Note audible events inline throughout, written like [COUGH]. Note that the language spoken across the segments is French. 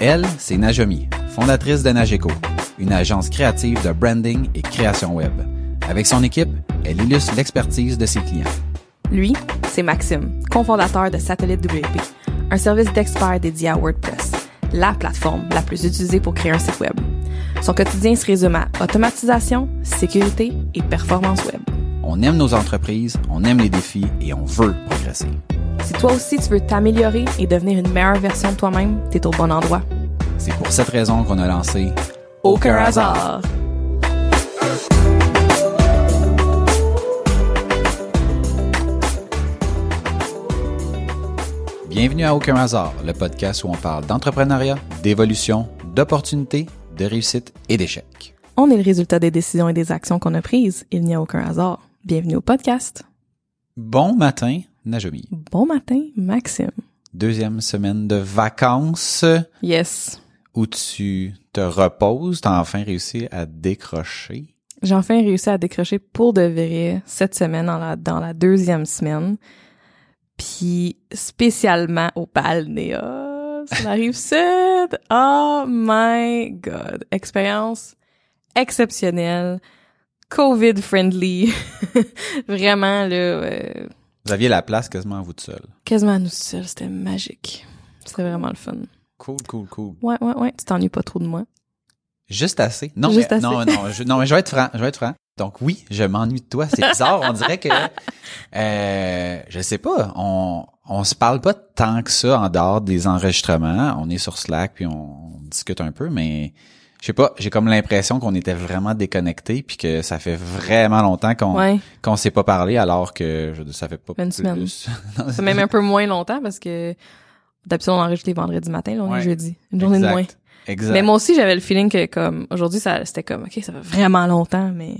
Elle, c'est Najomi, fondatrice de Nageco, une agence créative de branding et création web. Avec son équipe, elle illustre l'expertise de ses clients. Lui, c'est Maxime, cofondateur de Satellite WP, un service d'experts dédié à WordPress, la plateforme la plus utilisée pour créer un site web. Son quotidien se résume à automatisation, sécurité et performance web. On aime nos entreprises, on aime les défis et on veut progresser. Si toi aussi tu veux t'améliorer et devenir une meilleure version de toi-même, t'es au bon endroit. C'est pour cette raison qu'on a lancé Aucun hasard. Bienvenue à Aucun hasard, le podcast où on parle d'entrepreneuriat, d'évolution, d'opportunités, de réussite et d'échecs. On est le résultat des décisions et des actions qu'on a prises. Il n'y a aucun hasard. Bienvenue au podcast. Bon matin, Najomi. Bon matin, Maxime. Deuxième semaine de vacances Yes. où tu te reposes, t'as enfin réussi à décrocher. J'ai enfin réussi à décrocher pour de vrai cette semaine dans la, dans la deuxième semaine. Puis spécialement au Balnéa, ça arrive [LAUGHS] sud. Oh my god. Expérience exceptionnelle. COVID friendly. [LAUGHS] Vraiment là, euh, Vous aviez la place quasiment à vous tout seul. quasiment à nous seuls, c'était magique. C'était vraiment le fun. Cool, cool, cool. Ouais, ouais, ouais. Tu t'ennuies pas trop de moi. Juste assez. Non, Juste mais, assez. non, non, je, non, mais je vais être franc, je vais être franc. Donc oui, je m'ennuie de toi. C'est [LAUGHS] bizarre. on dirait que, euh, je sais pas, on, on se parle pas tant que ça en dehors des enregistrements. On est sur Slack puis on, on discute un peu, mais je sais pas, j'ai comme l'impression qu'on était vraiment déconnectés puis que ça fait vraiment longtemps qu'on Ouais. qu'on s'est pas parlé alors que je, ça fait pas Une plus. semaine. [LAUGHS] C'est même un peu moins longtemps parce que d'habitude on enregistre les vendredis matin, là on Ouais. est jeudi. Une journée de moins. Exact. Mais moi aussi j'avais le feeling que comme aujourd'hui ça c'était comme OK, ça fait vraiment longtemps mais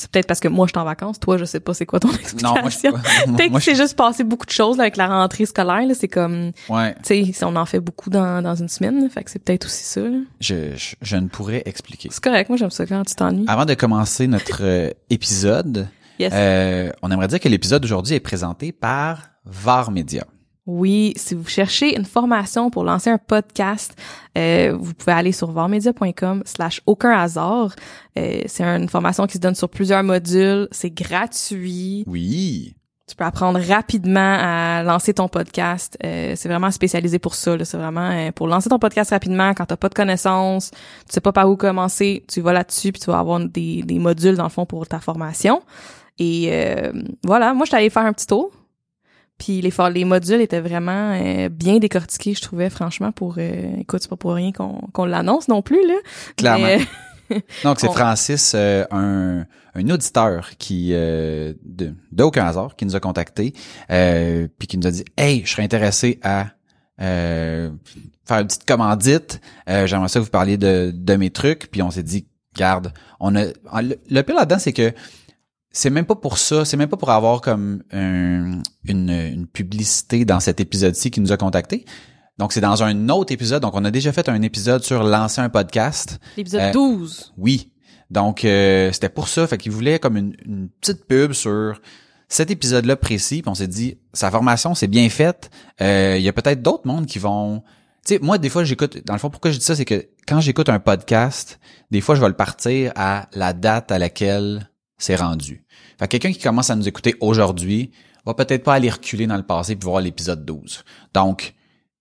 c'est peut-être parce que moi je suis en vacances, toi je sais pas c'est quoi ton explication. [LAUGHS] non, moi je [LAUGHS] Peut-être que je- c'est juste passé beaucoup de choses là, avec la rentrée scolaire là, c'est comme ouais, tu sais, on en fait beaucoup dans dans une semaine, là, fait que c'est peut-être aussi ça là. je, je, je ne pourrais expliquer. C'est correct, moi j'aime ça quand tu t'ennuies. Avant de commencer notre euh, épisode, Yes. euh, on aimerait dire que l'épisode d'aujourd'hui est présenté par VAR Media. Oui, si vous cherchez une formation pour lancer un podcast, euh, vous pouvez aller sur varmedia.com slash aucun hasard. Euh, c'est une formation qui se donne sur plusieurs modules. C'est gratuit. Oui. Tu peux apprendre rapidement à lancer ton podcast. Euh, c'est vraiment spécialisé pour ça. là. C'est vraiment euh, pour lancer ton podcast rapidement quand t'as pas de connaissances, tu sais pas par où commencer, tu vas là-dessus puis tu vas avoir des, des modules dans le fond pour ta formation. Et euh, voilà, moi je suis allée faire un petit tour. Puis les, les modules étaient vraiment euh, bien décortiqués, je trouvais, franchement, pour... Euh, écoute, c'est pas pour rien qu'on l'annonce non plus, là. Clairement. Mais, [LAUGHS] Donc c'est on- Francis, euh, un, un auditeur qui euh, de d'aucun hasard qui nous a contacté, euh, puis qui nous a dit hey, je serais intéressé à euh, faire une petite commandite. Euh, J'aimerais ça que vous parliez de de mes trucs. Puis on s'est dit garde, on a le, le pire là-dedans c'est que c'est même pas pour ça, c'est même pas pour avoir comme un- une, une publicité dans cet épisode-ci qui nous a contacté. Donc c'est dans un autre épisode. Donc on a déjà fait un épisode sur lancer un podcast. L'épisode Euh, 12. Oui. Donc euh, c'était pour ça. Fait qu'il voulait comme une, une petite pub sur cet épisode-là précis. Puis on s'est dit, sa formation c'est bien faite. Euh, Il y a peut-être d'autres mondes qui vont. Tu sais, moi des fois j'écoute. Dans le fond, pourquoi je dis ça, c'est que quand j'écoute un podcast, des fois je vais le partir à la date à laquelle c'est rendu. Fait que quelqu'un qui commence à nous écouter aujourd'hui va peut-être pas aller reculer dans le passé puis voir l'épisode 12. Donc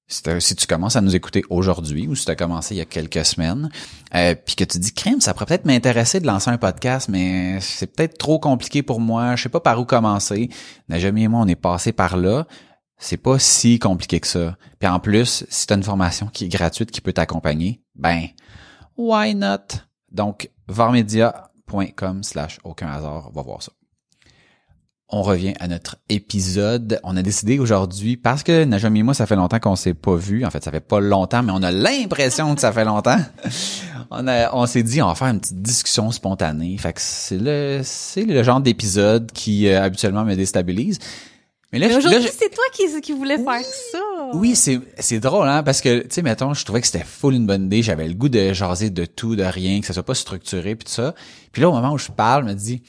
si, tu commences à nous écouter aujourd'hui ou si tu as commencé il y a quelques semaines, euh, puis que tu dis crème, ça pourrait peut-être m'intéresser de lancer un podcast, mais c'est peut-être trop compliqué pour moi, je sais pas par où commencer. Najami et moi, on est passé par là. C'est pas si compliqué que ça. Puis en plus, si tu as une formation qui est gratuite qui peut t'accompagner, ben why not? Donc on va voir ça. On revient à notre épisode. On a décidé aujourd'hui, parce que Najami et moi, ça fait longtemps qu'on s'est pas vu. En fait, ça fait pas longtemps, mais on a l'impression que ça fait longtemps. [LAUGHS] On, a, on s'est dit, on va faire une petite discussion spontanée. Fait c'est le, c'est le genre d'épisode qui euh, habituellement me déstabilise. Mais là, Mais je- aujourd'hui, je- c'est toi qui, qui voulais faire ça. oui, c'est c'est drôle hein parce que tu sais mettons, je trouvais que c'était full une bonne idée, j'avais le goût de jaser de tout, de rien, que ça soit pas structuré puis tout ça. Puis là au moment où je parle, je me dis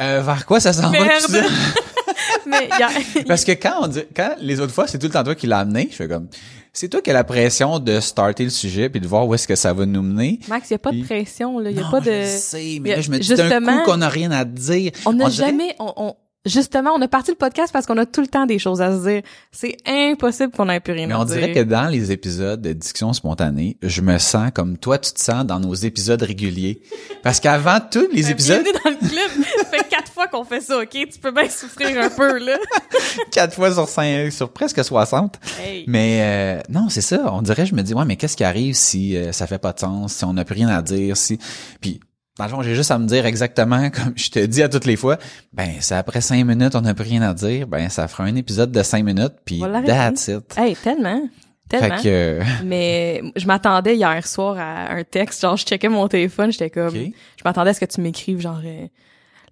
euh, vers quoi ça s'en va tout ça? [LAUGHS] mais y a- [LAUGHS] Parce que quand on dit, quand les autres fois, c'est tout le temps toi qui l'as amené, je fais comme, c'est toi qui as la pression de starter le sujet puis de voir où est-ce que ça va nous mener. Max, il y a pas de pression là, il y a Non, pas je de sais, mais a- là, je me dis d'un coup qu'on n'a rien à dire. on n'a jamais on, on- justement, on a parti le podcast parce qu'on a tout le temps des choses à se dire. C'est impossible qu'on ait plus rien Mais à on dire. dirait que dans les épisodes de discussion spontanée, je me sens comme toi, tu te sens dans nos épisodes réguliers. Parce qu'avant tous les épisodes, dans le club. ça fait quatre fois qu'on fait ça, ok? Tu peux bien souffrir un peu, là. [LAUGHS] quatre fois sur cinq, sur presque 60. Hey. Mais euh, non, c'est ça. On dirait, je me dis, ouais, mais qu'est-ce qui arrive si euh, ça fait pas de sens, si on n'a plus rien à dire, si. Puis, dans le fond, j'ai juste à me dire exactement [LAUGHS] comme je te dis à toutes les fois. Ben, c'est après cinq minutes, on n'a plus rien à dire. Ben, ça fera un épisode de cinq minutes, puis that's it. Hey, tellement. Tellement. Fait que, [LAUGHS] Mais je m'attendais hier soir à un texte, genre je checkais mon téléphone, j'étais comme je m'attendais à ce que tu m'écrives genre euh,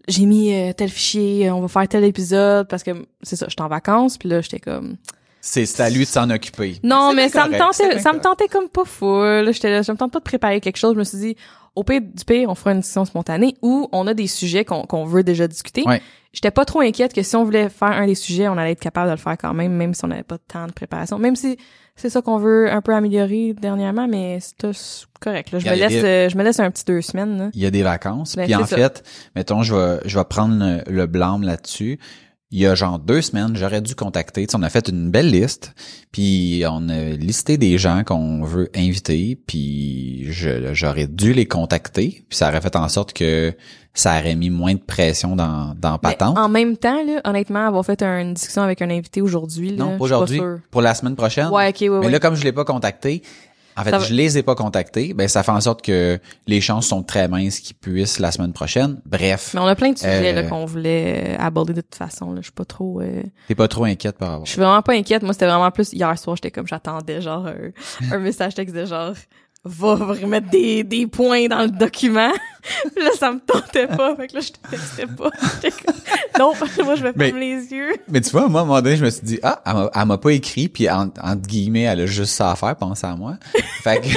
j'ai mis euh, tel fichier, euh, on va faire tel épisode parce que c'est ça, j'étais en vacances, puis là j'étais comme C'est c'est à lui de s'en occuper. non, mais ça me correct, tentait ça me tentait comme pas full, j'étais là, je me tente pas de préparer quelque chose, je me suis dit au pire du pire, on fera une discussion spontanée où on a des sujets qu'on veut déjà discuter. Ouais. J'étais pas trop inquiète que si on voulait faire un des sujets, on allait être capable de le faire quand même, même si on n'avait pas de temps de préparation. Même si c'est ça qu'on veut un peu améliorer dernièrement, mais c'est correct. Là. Je, me laisse, je me laisse un petit deux semaines. Là. Il y a des vacances. Ben, puis en ça. fait, mettons, je vais, je vais prendre le, le blâme là-dessus. Il y a genre deux semaines, j'aurais dû contacter. Tu sais, on a fait une belle liste, puis on a listé des gens qu'on veut inviter, puis j'aurais dû les contacter, puis ça aurait fait en sorte que ça aurait mis moins de pression dans dans patente. en même temps, là, honnêtement, avoir fait une discussion avec un invité aujourd'hui, là, non, pas suis aujourd'hui, pour la semaine prochaine. Ouais, ok, ouais, Mais ouais. là, comme je l'ai pas contacté, en fait, va- je les ai pas contactés, ben ça fait en sorte que les chances sont très minces qu'ils puissent la semaine prochaine. Bref, Mais on a plein de sujets Euh, là, qu'on voulait aborder de toute façon. Là. Je suis pas trop. euh, t'es pas trop inquiète par rapport. Je suis vraiment pas inquiète. Moi, c'était vraiment plus hier soir, j'étais comme j'attendais genre un, un message texte de genre va remettre des, des points dans le document. [LAUGHS] Là, ça me tentait pas. Fait que là, je te textais pas. Non, [LAUGHS] moi, je vais Mais- fermer les yeux. [LAUGHS] Mais tu vois, moi, à un moment donné, je me suis dit, ah, elle m'a, pas écrit, puis en- entre guillemets, elle a juste ça à faire, penser à moi. Fait que,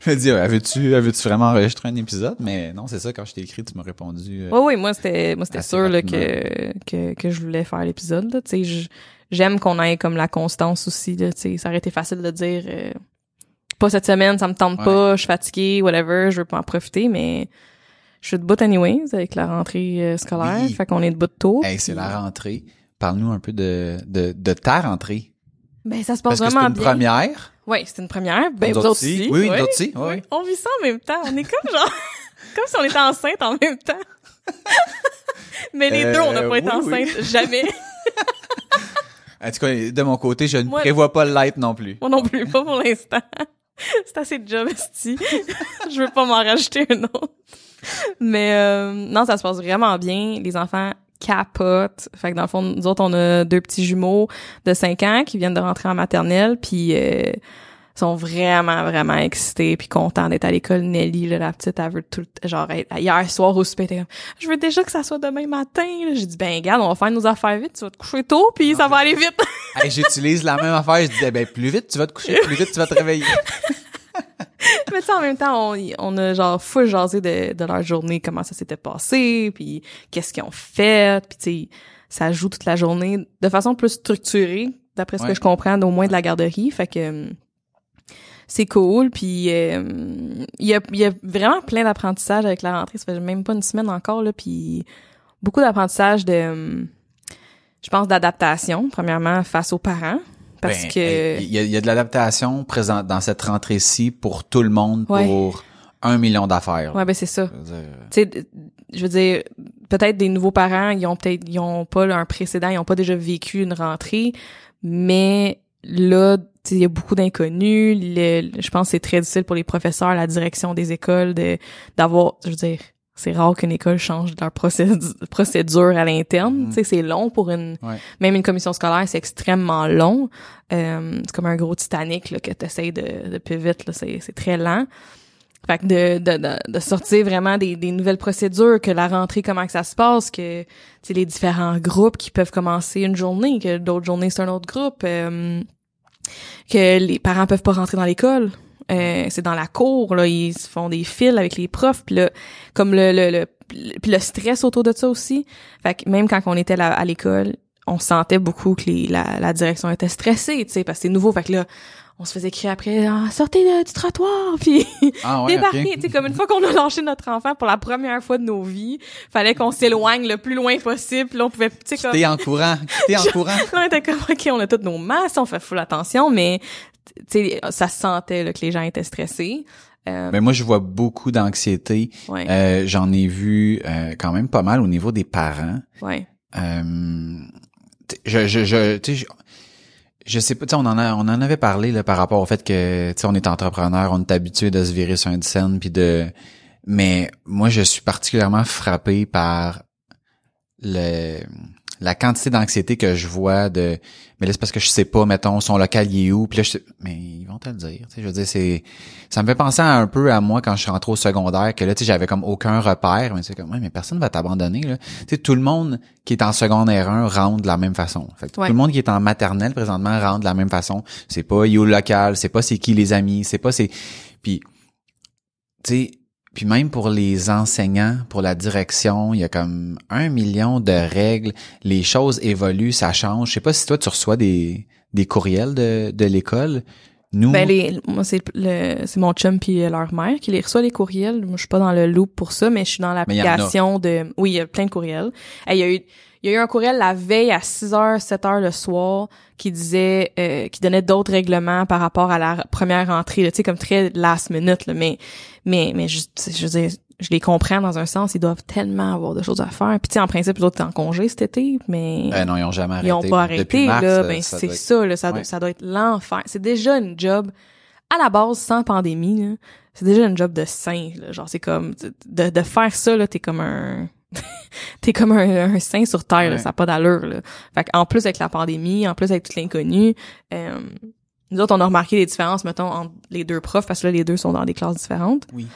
je me dis, ah, veux-tu, veux-tu vraiment enregistrer un épisode? Mais non, c'est ça, quand je t'ai écrit, tu m'as répondu. euh, Oui, oui, moi, c'était, moi, c'était sûr, là, que, que, que je voulais faire l'épisode, là. Tu sais, je- j'aime qu'on ait comme la constance aussi, là. Tu sais, ça aurait été facile de dire, euh, pas cette semaine, ça me tente Ouais. pas, je suis fatiguée, whatever, je veux pas en profiter, mais je suis debout anyways avec la rentrée euh, scolaire. Oui. Fait qu'on est debout de tôt. Hey, c'est la rentrée. Parle-nous un peu de, de, de ta rentrée. Ben, ça se Parce passe que c'est vraiment une bien. première. Ouais, c'est une première. Ben, vous aussi. aussi. Oui, oui, autres aussi, oui, oui. On vit ça en même temps. On est comme genre, [LAUGHS] comme si on était enceinte en même temps. [LAUGHS] Mais les Euh, deux, on n'a pas été oui, oui. enceinte. Jamais. [LAUGHS] En tout cas, de mon côté, je ne Moi- prévois pas le light non plus. Moi non plus, pas pour l'instant. [LAUGHS] C'est assez de job. Je veux pas m'en rajouter un autre. Mais euh, non, ça se passe vraiment bien. Les enfants capotent. Fait que dans le fond, nous autres, on a deux petits jumeaux de 5 ans qui viennent de rentrer en maternelle, puis euh, sont vraiment, vraiment excités puis contents d'être à l'école. Nelly, là, la petite, elle veut tout... Genre, elle- hier soir au souper, comme, je veux déjà que ça soit demain matin. là. J'ai dit, ben, regarde, on va faire nos affaires vite. Tu vas te coucher tôt, puis ça va aller vite. [LAUGHS] Hey, j'utilise la même affaire. Je disais, ben, plus vite tu vas te coucher, plus vite tu vas te réveiller. [LAUGHS] Mais tu en même temps, on, on a genre full jasé de, de leur journée, comment ça s'était passé, puis qu'est-ce qu'ils ont fait, puis tu sais, ça joue toute la journée de façon plus structurée, d'après ce Ouais. que je comprends, au moins de la garderie. Fait que hum, c'est cool, puis euh, il y, a, il y a vraiment plein d'apprentissage avec la rentrée. Ça fait même pas une semaine encore, là, puis beaucoup d'apprentissage de, je pense, d'adaptation, premièrement, face aux parents. Parce Ben, que... Il y, a, il y a de l'adaptation présente dans cette rentrée-ci pour tout le monde, Ouais. pour un million d'affaires. Ouais, ben c'est ça. Dire, tu sais, je veux dire, peut-être des nouveaux parents, ils ont peut-être, ils ont pas un précédent, ils ont pas déjà vécu une rentrée, mais là, tu il y a beaucoup d'inconnus. Je pense que c'est très difficile pour les professeurs, la direction des écoles, de d'avoir, je veux dire, c'est rare qu'une école change leur procédu- procédure à l'interne. Mhm. Tu sais, c'est long pour une, Ouais. même une commission scolaire, c'est extrêmement long. Euh, c'est comme un gros Titanic là, que t'essayes de, de plus vite, c'est très lent. Fait que de, de, de, de sortir vraiment des, des nouvelles procédures, que la rentrée, comment que ça se passe, que les différents groupes qui peuvent commencer une journée, que d'autres journées c'est un autre groupe, euh, que les parents peuvent pas rentrer dans l'école. euh, c'est dans la cour là, ils font des fils avec les profs, puis là, comme le le, le puis le stress autour de ça aussi. Fait que même quand on était là, à l'école, on sentait beaucoup que les, la, la direction était stressée, tu sais, parce que c'est nouveau. Fait que là, on se faisait crier après ah, sortez du trottoir [LAUGHS] puis Ah ouais, débarquez ok. tu sais comme une fois qu'on a lâché notre enfant pour la première fois de nos vies fallait qu'on s'éloigne le plus loin possible là on pouvait tu sais comme en courant, t'es en [LAUGHS] courant. là, on était comme ok on a toutes nos masques on fait full attention mais tu sais ça se sentait là, que les gens étaient stressés Euh, Mais moi, je vois beaucoup d'anxiété. ouais Euh, J'en ai vu euh, quand même pas mal au niveau des parents. ouais Euh, je, je, je, tu sais, je, je sais pas, on en a, on en avait parlé là par rapport au fait que, tu on est entrepreneur, on est habitué de se virer sur une scène, puis de, mais moi, je suis particulièrement frappé par le, la quantité d'anxiété que je vois de, mais là c'est parce que je sais pas, mettons, son local il est où, puis là je sais, mais ils vont te le dire, tu sais, je veux dire, c'est, ça me fait penser un peu à moi quand je suis rentré au secondaire, que là, tu sais, j'avais comme aucun repère, mais c'est comme, ouais, mais personne va t'abandonner, là. Tu sais, tout le monde qui est en secondaire 1 rentre de la même façon. Fait que Ouais. tout le monde qui est en maternelle présentement rentre de la même façon. C'est pas il est où le local, c'est pas c'est qui les amis, c'est pas c'est, puis, tu sais, puis même pour les enseignants, pour la direction, il y a comme un million de règles. Les choses évoluent, ça change. Je sais pas si toi tu reçois des des courriels de de l'école. Nous, Ben les, moi c'est le, c'est mon chum puis leur mère qui les reçoit les courriels. Moi je suis pas dans le loop pour ça, mais je suis dans l'application de. Oui, il y a plein de courriels. Il y a eu, il y a eu un courriel la veille à 6 h 7 h le soir qui disait, euh, qui donnait d'autres règlements par rapport à la première entrée. Tu sais comme très last minute là, mais mais mais je, je veux dire, je les comprends dans un sens. Ils doivent tellement avoir de choses à faire. Puis tu sais en principe les autres étaient en congé cet été, mais ben non, ils ont jamais arrêté. ils ont pas arrêté mars, là euh, ben c'est être- ça là ça, doit, ça doit être l'enfer c'est déjà une job à la base sans pandémie c'est déjà une job de saint là. genre c'est comme de, de faire ça là t'es comme un [LAUGHS] t'es comme un, un saint sur terre là, ça a pas d'allure là fait en plus avec la pandémie en plus avec tout l'inconnu euh, nous autres on a remarqué des différences mettons entre les deux profs parce que là les deux sont dans des classes différentes Oui.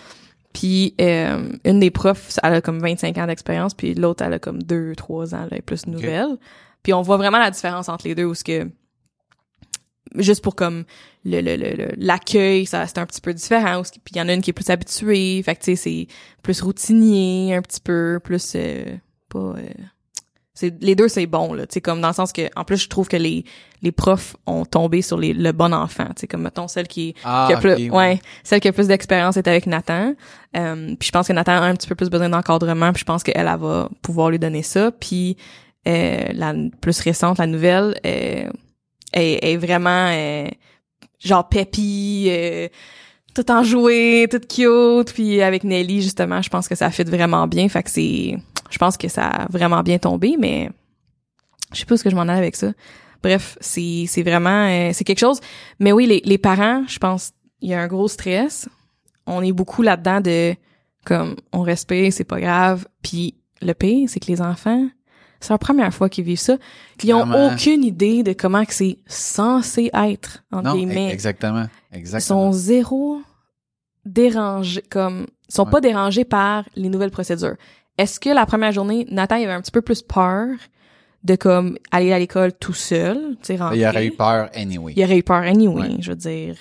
puis euh, une des profs, elle a comme 25 ans d'expérience, puis l'autre, elle a comme 2, 3 ans, elle est plus nouvelle. Puis on voit vraiment la différence entre les deux, où ce que juste pour comme le le le le- l'accueil ça c'est un petit peu différent puis il y en a une qui est plus habituée fait que tu sais c'est plus routinier un petit peu plus euh, pas euh, c'est les deux c'est bon là tu sais comme dans le sens que en plus je trouve que les les profs ont tombé sur les le bon enfant tu sais comme mettons celle qui est Ah, qui a plus, ouais, celle qui a plus d'expérience est avec Nathan. Euh, puis je pense que Nathan a un petit peu plus besoin d'encadrement, puis je pense qu'elle elle va pouvoir lui donner ça. Puis euh, la plus récente, la nouvelle, euh, est, vraiment euh, genre peppy, euh, tout enjoué, tout cute. Puis avec Nelly justement, je pense que ça fit vraiment bien. Fait que c'est, je pense que ça a vraiment bien tombé, mais je sais pas où est-ce que je m'en allais avec ça. Bref, c'est c'est vraiment euh, c'est quelque chose. Mais oui, les les parents, je pense, il y a un gros stress. On est beaucoup là-dedans de comme on respire, c'est pas grave. Puis le pire, c'est que les enfants, c'est la première fois qu'ils vivent ça. Ils ont Clairement. aucune idée de comment que c'est censé être entre Non, guillemets. exactement, Ils exactement. sont zéro dérangés, comme ils sont Ouais. pas dérangés par les nouvelles procédures. Est-ce que la première journée, Nathan il avait un petit peu plus peur de comme aller à l'école tout seul, tu sais, rentrer. Il aurait eu peur anyway. Il aurait eu peur anyway, Ouais. je veux dire.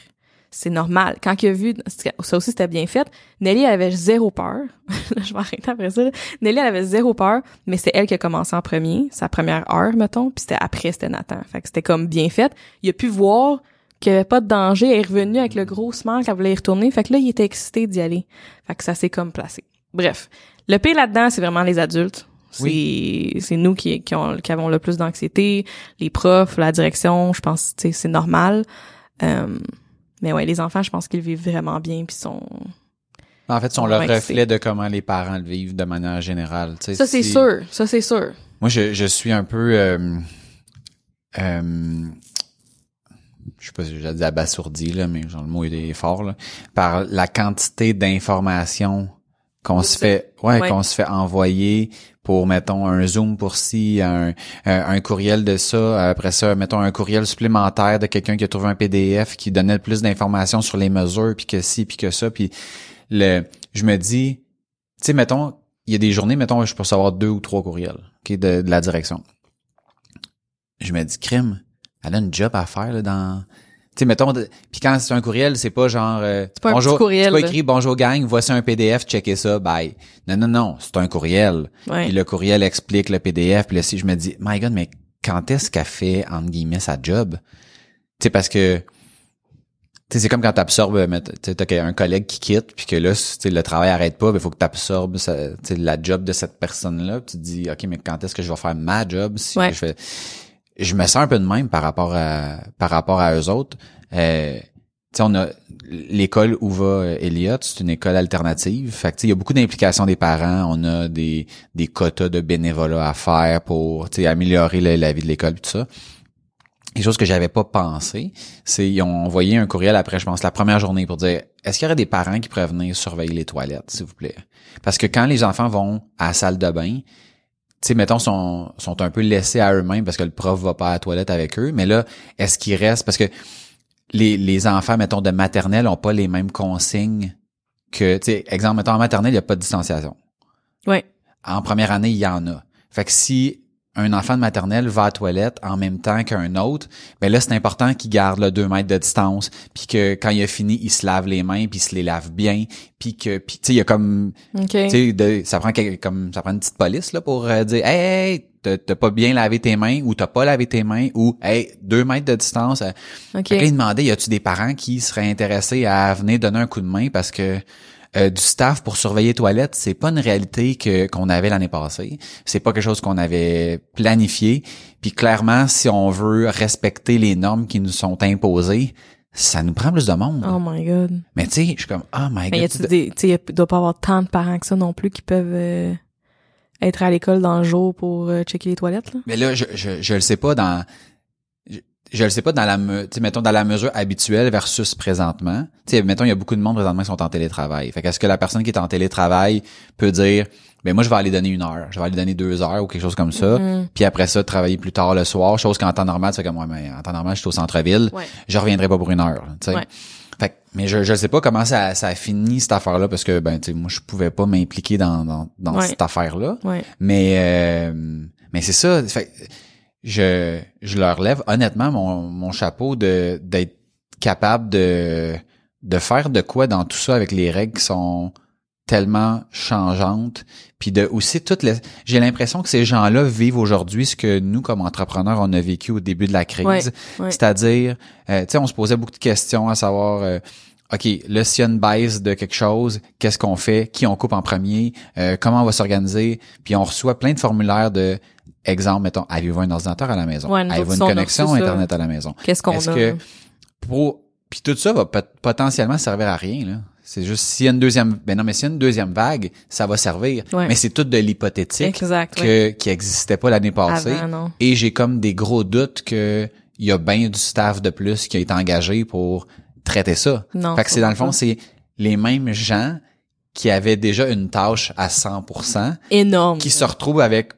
C'est normal. Quand il a vu, ça aussi c'était bien fait, Nelly elle avait zéro peur. [LAUGHS] Là, je vais arrêter après ça. là. Nelly elle avait zéro peur, mais c'est elle qui a commencé en premier, sa première heure, mettons, puis c'était après, c'était Nathan. Fait que c'était comme bien fait. Il a pu voir qu'il n'y avait pas de danger, elle est revenue avec le gros smile qu'elle voulait y retourner. Fait que là, il était excité d'y aller. Fait que ça s'est comme placé. Bref. Le pire là-dedans, c'est vraiment les adultes. C'est c'est nous qui, qui, ont, qui avons le plus d'anxiété, les profs, la direction, je pense c'est normal. Euh, mais ouais, les enfants, je pense qu'ils vivent vraiment bien puis sont En fait, ils sont le Ouais, reflet de comment les parents le vivent de manière générale. Ça c'est sûr, ça c'est sûr. Moi, je, je suis un peu, euh, euh, je sais pas si j'ai dit abasourdi, là, mais genre le mot est fort, là, par la quantité d'informations qu'on se fait, ouais, Ouais. qu'on se fait envoyer pour, mettons, un Zoom pour ci, un, un, courriel de ça, après ça, mettons, un courriel supplémentaire de quelqu'un qui a trouvé un PDF qui donnait plus d'informations sur les mesures, puis que ci, puis que ça, puis le, je me dis, tu sais, mettons, il y a des journées, mettons, je peux recevoir deux ou trois courriels, ok, de, de la direction. Je me dis, crime, elle a une job à faire là, dans sais mettons puis quand c'est un courriel c'est pas genre euh, pas un bonjour petit courriel, c'est pas écrit bonjour gang voici un PDF checkez ça bye. Non non non c'est un courriel. Puis le courriel explique le PDF puis là si je me dis my god mais quand est-ce qu'elle fait entre guillemets sa job? Tu sais parce que c'est comme quand mais tu sais t'as un collègue qui quitte puis que là le travail arrête pas il faut que tu sais la job de cette personne là tu te dis ok mais quand est-ce que je vais faire ma job si Ouais. je fais je me sens un peu de même par rapport à par rapport à eux autres. Euh, on a l'école où va euh, Elliot, c'est une école alternative. Fait que il y a beaucoup d'implications des parents. On a des des quotas de bénévolat à faire pour améliorer la, vie de l'école tout ça. Quelque chose que j'avais pas pensé, c'est ils ont envoyé un courriel après, je pense, la première journée pour dire est-ce qu'il y aurait des parents qui pourraient venir surveiller les toilettes, s'il vous plaît? Parce que quand les enfants vont à la salle de bain, sais, mettons, sont, sont un peu laissés à eux-mêmes parce que le prof va pas à la toilette avec eux. Mais là, est-ce qu'ils restent? Parce que les, les enfants, mettons, de maternelle ont pas les mêmes consignes que, tu sais, exemple, mettons, en maternelle, il n'y a pas de distanciation. Ouais. En première année, il y en a. Fait que si un enfant de maternelle va à la toilette en même temps qu'un autre, ben là, c'est important qu'il garde le 2 mètres de distance, puis que quand il a fini, il se lave les mains, puis il se les lave bien, puis que, puis tu sais, il y a comme tu sais, ça prend comme ça prend une petite police là pour euh, dire hey, hey t'as pas bien lavé tes mains ou t'as pas lavé tes mains ou hey deux mètres de distance. euh. OK. Là, il demandait y a-tu des parents qui seraient intéressés à venir donner un coup de main parce que euh, du staff pour surveiller les toilettes, c'est pas une réalité que qu'on avait l'année passée. C'est pas quelque chose qu'on avait planifié. Puis clairement, si on veut respecter les normes qui nous sont imposées, ça nous prend plus de monde. Oh my god. Mais tu sais, je suis comme oh my Mais y god. des, tu sais, il doit pas avoir tant de parents que ça non plus qui peuvent euh, être à l'école dans le jour pour euh, checker les toilettes, là? Mais là, je, je, je le sais pas dans, je, le sais pas dans la, me- tu sais, mettons, dans la mesure habituelle versus présentement. Tu sais, mettons, il y a beaucoup de monde présentement qui sont en télétravail. Fait qu'est-ce que la personne qui est en télétravail peut dire, ben moi, je vais aller donner une heure, je vais aller donner deux heures ou quelque chose comme ça. Mhm. Puis après ça, travailler plus tard le soir, chose qu'en temps normal, fais comme, ouais, mais en temps normal, je suis au centre-ville. Ouais. Je reviendrai pas pour une heure, tu sais. Ouais. Fait que- mais je je sais pas comment ça ça a fini cette affaire là parce que ben tu sais moi je pouvais pas m'impliquer dans dans, dans Ouais. cette affaire là. Ouais. Mais euh, mais c'est ça. Fait, je je leur lève honnêtement mon mon chapeau de d'être capable de de faire de quoi dans tout ça avec les règles qui sont tellement changeantes puis de aussi toutes les j'ai l'impression que ces gens-là vivent aujourd'hui ce que nous comme entrepreneurs on a vécu au début de la crise Ouais, ouais. c'est-à-dire euh, tu sais on se posait beaucoup de questions à savoir euh, OK, là, s'il y a une baisse de quelque chose, qu'est-ce qu'on fait? Qui on coupe en premier? Euh, comment on va s'organiser? Puis on reçoit plein de formulaires de exemple, mettons, avez-vous un ordinateur à la maison? Ouais, avez-vous une connexion. Internet à la maison? Qu'est-ce qu'on Est-ce a? que pour puis tout ça va pot- potentiellement servir à rien là. C'est juste s'il y a une deuxième ben non mais s'il y a une deuxième vague, ça va servir. Ouais. Mais c'est tout de l'hypothétique Exact, que qui existait pas l'année passée. Avant. Et j'ai comme des gros doutes que il y a bien du staff de plus qui a été engagé pour traiter ça. Non, fait que c'est dans le fond c'est les mêmes gens qui avaient déjà une tâche à 100% Énorme. qui se retrouvent avec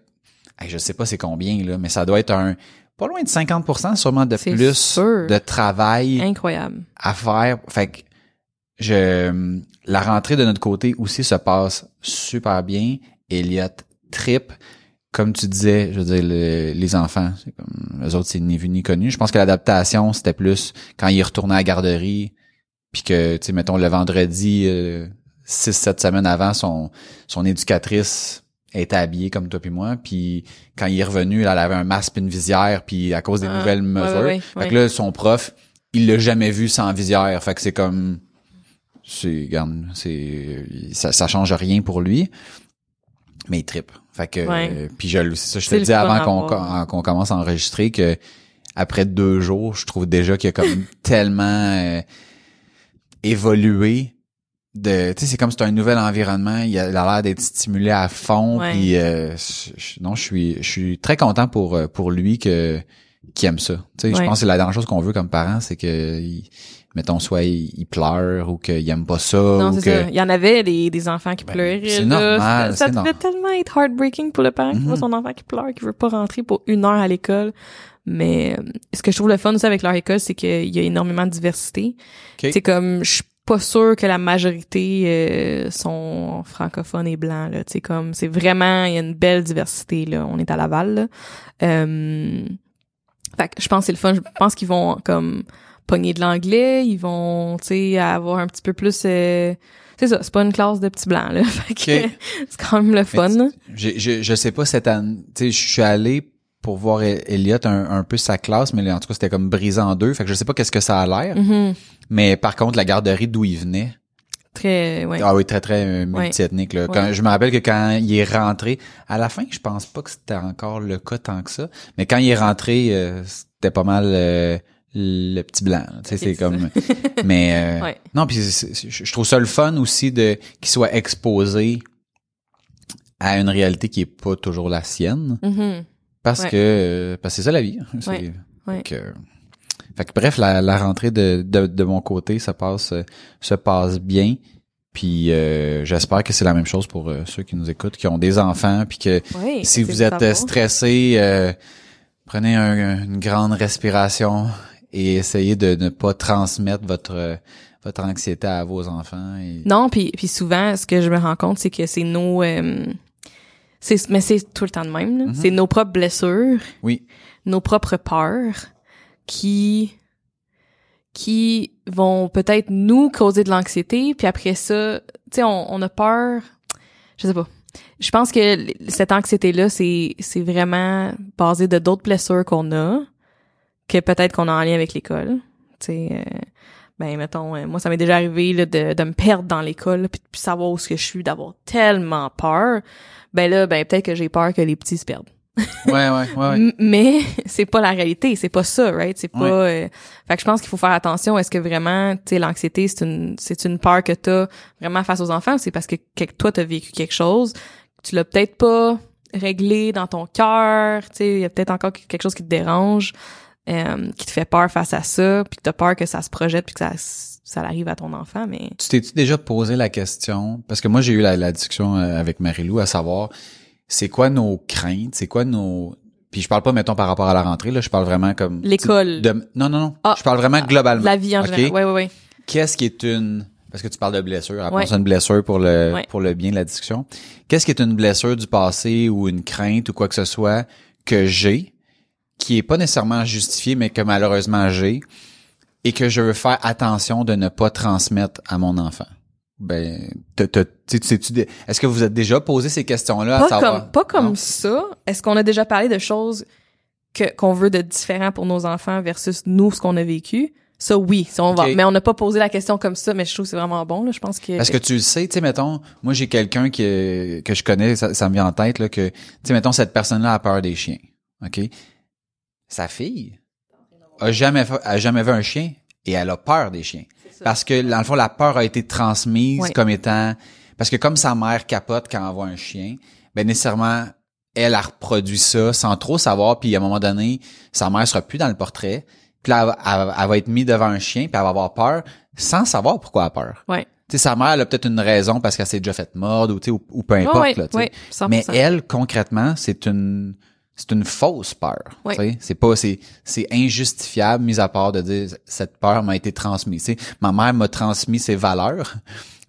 hey, je sais pas c'est combien là mais ça doit être un pas loin de 50% sûrement de plus sûr. de travail Incroyable. à faire. Fait que je la rentrée de notre côté aussi se passe super bien. Elliot trip. Comme tu disais, je veux dire, le- les enfants, c'est comme, eux autres, c'est ni vu ni connu. Je pense que l'adaptation, c'était plus quand il retournait à la garderie, puis que, tu sais, mettons, le vendredi, euh, six, sept semaines avant, son, son éducatrice était habillée comme toi puis moi, puis quand il est revenu, elle avait un masque puis une visière, puis à cause des Ah, nouvelles ouais, mesures, ouais, ouais, fait que là, son prof, il l'a jamais vu sans visière. Fait que c'est comme, c'est, regarde, c'est, ça, ça change rien pour lui. Mais il trippe. Fait que, Ouais. euh, puis je, ça, je te dis avant qu'on, commence à enregistrer que après deux jours, je trouve déjà qu'il a comme [LAUGHS] tellement euh, évolué de tu sais c'est comme c'est un nouvel environnement il a l'air d'être stimulé à fond Ouais. puis euh, je- non je suis je suis très content pour euh, pour lui que qui aime ça tu sais je pense que c'est la dernière chose qu'on veut comme parents c'est que il- mettons soit il, il pleure ou qu'il aime pas ça Non, c'est que ça. Il y en avait des, des enfants qui Ben, pleuraient. c'est normal, Ça, ça devait tellement être heartbreaking pour le parent qui voit Mhm. son enfant qui pleure, qui veut pas rentrer pour une heure à l'école. Mais euh, ce que je trouve le fun aussi avec leur école, c'est qu'il y a énormément de diversité. Ok. C'est comme je suis pas sûre que la majorité euh, sont francophones et blancs là. C'est comme c'est vraiment il y a une belle diversité là. On est à Laval. Là. Euh, fait que je pense que c'est le fun. Je pense qu'ils vont comme pogner de l'anglais, ils vont, tu sais, avoir un petit peu plus... euh, c'est ça, c'est pas une classe de petits blancs, là. [LAUGHS] Fait que c'est quand même le fun. Je, je sais pas cette année, tu sais, je suis allé pour voir E- Elliot un, un peu sa classe, mais en tout cas, c'était comme brisé en deux. Fait que je sais pas qu'est-ce que ça a l'air. Mhm. Mais par contre, la garderie d'où il venait, Très, ouais. ah oui, très, très euh, multiethnique. Là. Quand, Ouais. Je me rappelle que quand il est rentré, à la fin, je pense pas que c'était encore le cas tant que ça, mais quand il est rentré, euh, c'était pas mal euh, le petit blanc. Tu sais, c'est comme... [LAUGHS] mais euh, Ouais. non, puis je trouve ça le fun aussi de qu'il soit exposé à une réalité qui est pas toujours la sienne. Mhm. Parce Ouais. que euh, parce que c'est ça la vie. Ouais. Ouais. Fait que, fait que bref, la, la rentrée de, de, de mon côté se passe euh, se passe bien. Puis euh, j'espère que c'est la même chose pour euh, ceux qui nous écoutent, qui ont des enfants, puis que si vous êtes euh, stressé, euh, prenez un- une grande respiration et essayez de ne pas transmettre votre votre anxiété à vos enfants. Et... Non, puis puis souvent, ce que je me rends compte, c'est que c'est nos... euh, c'est mais c'est tout le temps de même. Mhm. C'est nos propres blessures, Oui, nos propres peurs qui qui vont peut-être nous causer de l'anxiété, puis après ça, tu sais, on, on a peur, je sais pas. Je pense que cette anxiété-là, c'est c'est vraiment basé de d'autres blessures qu'on a, que peut-être qu'on a en lien avec l'école. Tu sais, euh, ben mettons, euh, moi ça m'est déjà arrivé là, de, de me perdre dans l'école, puis de savoir où ce que je suis, d'avoir tellement peur. Ben là, ben peut-être que j'ai peur que les petits se perdent. ouais, ouais, ouais. [LAUGHS] ouais. Mais [LAUGHS] c'est pas la réalité, c'est pas ça, right? C'est pas. euh, fait que je pense qu'il faut faire attention. Est-ce que vraiment, tu sais, l'anxiété, c'est une, c'est une peur que t'as vraiment face aux enfants, c'est parce que, que toi t'as vécu quelque chose, tu l'as peut-être pas réglé dans ton cœur, tu sais, il y a peut-être encore quelque chose qui te dérange, euh, qui te fait peur face à ça, puis que t'as peur que ça se projette, puis que ça, ça arrive à ton enfant, mais. Tu t'es-tu déjà posé la question, parce que moi j'ai eu la, la discussion euh, avec Marie-Lou à savoir c'est quoi nos craintes, c'est quoi nos puis je parle pas mettons par rapport à la rentrée là, je parle vraiment comme L'école. de non non non, Ah, je parle vraiment globalement. La vie en général. Ouais, ouais, ouais. Qu'est-ce qui est une parce que tu parles de blessure, appelons Ouais. ça une blessure pour le Ouais. pour le bien de la discussion. Qu'est-ce qui est une blessure du passé ou une crainte ou quoi que ce soit que j'ai qui est pas nécessairement justifiée mais que malheureusement j'ai et que je veux faire attention de ne pas transmettre à mon enfant. Ben, est-ce que vous êtes déjà posé ces questions-là à pas savoir? comme pas comme Non? ça. Est-ce qu'on a déjà parlé de choses que qu'on veut de différent pour nos enfants versus nous ce qu'on a vécu? Ça oui, ça on va. Mais on n'a pas posé la question comme ça, mais je trouve que c'est vraiment bon là, je pense que Parce que tu le sais, tu sais, mettons, moi j'ai quelqu'un qui que je connais, ça, ça me vient en tête là que, tu sais, mettons cette personne-là a peur des chiens, ok? Sa fille a jamais a jamais vu un chien et elle a peur des chiens parce que dans le fond la peur a été transmise comme étant parce que comme sa mère capote quand elle voit un chien, ben nécessairement elle a reproduit ça sans trop savoir puis à un moment donné sa mère sera plus dans le portrait puis là elle, va- elle va- elle va être mise devant un chien puis elle va avoir peur sans savoir pourquoi elle a peur Ouais. tu sais, sa mère, elle a peut-être une raison parce qu'elle s'est déjà fait mordre ou, ou, ou peu importe. ouais, là, tu sais. ouais, 100%. Mais elle, concrètement, c'est une c'est une fausse peur. sais. C'est pas c'est c'est injustifiable, mis à part de dire cette peur m'a été transmise. Tu sais, ma mère m'a transmis ses valeurs,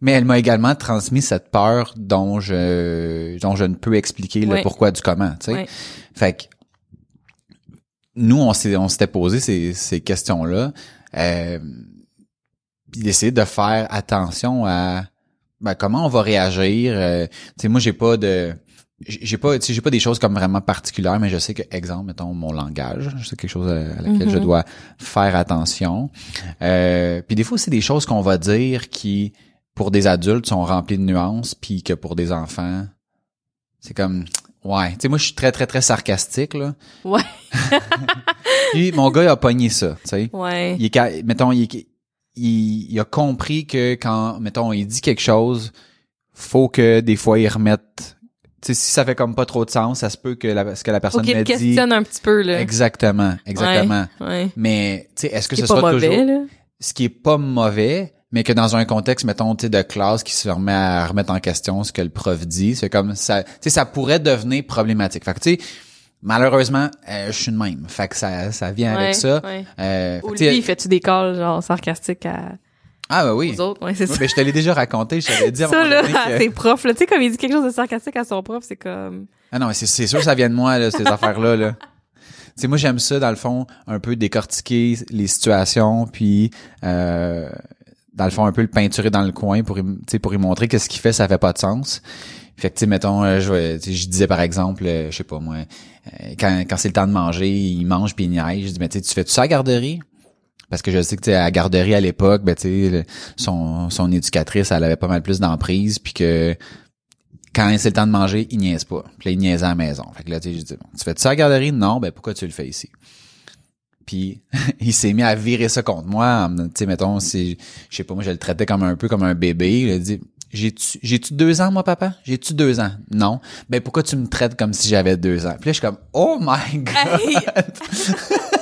mais elle m'a également transmis cette peur dont je dont je ne peux expliquer le pourquoi du comment. Ouais. Fait que nous, on s'est on s'était posé ces, ces questions-là. Euh, puis d'essayer de faire attention à ben, comment on va réagir. Euh, tu sais, moi, j'ai pas de j'ai pas tu sais, j'ai pas des choses comme vraiment particulières mais je sais que exemple mettons mon langage c'est quelque chose à, à laquelle je Mhm. dois faire attention euh, puis des fois c'est des choses qu'on va dire qui pour des adultes sont remplies de nuances puis que pour des enfants c'est comme ouais tu sais moi je suis très très très sarcastique là Ouais. [LAUGHS] puis mon gars il a pogné ça tu sais Ouais. il est mettons il, il, il a compris que quand mettons il dit quelque chose faut que des fois il remette si ça fait comme pas trop de sens ça se peut que la, ce que la Faut personne qu'il m'a te dit questionne un petit peu là. exactement exactement Ouais. ouais. mais tu sais est-ce que ce pas sera mauvais toujours là. ce qui est pas mauvais mais que dans un contexte mettons tu sais de classe qui se remet à remettre en question ce que le prof dit c'est comme ça tu sais ça pourrait devenir problématique fait que tu sais malheureusement euh, je suis de même fait que ça ça vient Ouais, avec ça ouais. Euh, fait Ou sais, lui, fais-tu des calls genre sarcastiques à ah bah oui aux autres Ouais, c'est Oui, ça. ben, je te l'ai déjà raconté, je t'avais dit à ça là, à ses profs là, tu sais comme il dit quelque chose de sarcastique à son prof, c'est comme Ah non, mais c'est, sûr que ça vient de moi, là, ces affaires-là, là. sais, moi j'aime ça dans le fond, un peu décortiquer les situations, puis euh, dans le fond un peu le peinturer dans le coin pour, tu sais, pour y montrer que ce qu'il fait ça fait pas de sens. Fait que tu sais, mettons, euh, je, tu disais par exemple, euh, je sais pas moi, euh, quand, quand c'est le temps de manger, il mange puis il niaise. Je dis mais tu sais, tu ça à la garderie? Parce que je sais que tu à la garderie à l'époque, ben tu son, son éducatrice, elle avait pas mal plus d'emprise, puis que quand c'est le temps de manger, il niaise pas. Puis là, il niaisait à la maison. Fait que là, tu dis, bon, tu fais ça à la garderie? Non, ben pourquoi tu le fais ici? Puis [LAUGHS] il s'est mis à virer ça contre moi. Tu sais, mettons, si, je sais pas, moi, je le traitais comme un peu comme un bébé. Il a dit, j'ai-tu, j'ai-tu deux ans, moi, papa? J'ai-tu deux ans? Non. Ben pourquoi tu me traites comme si j'avais deux ans? Puis là, je suis comme, oh my [LAUGHS] god! Hey! [LAUGHS]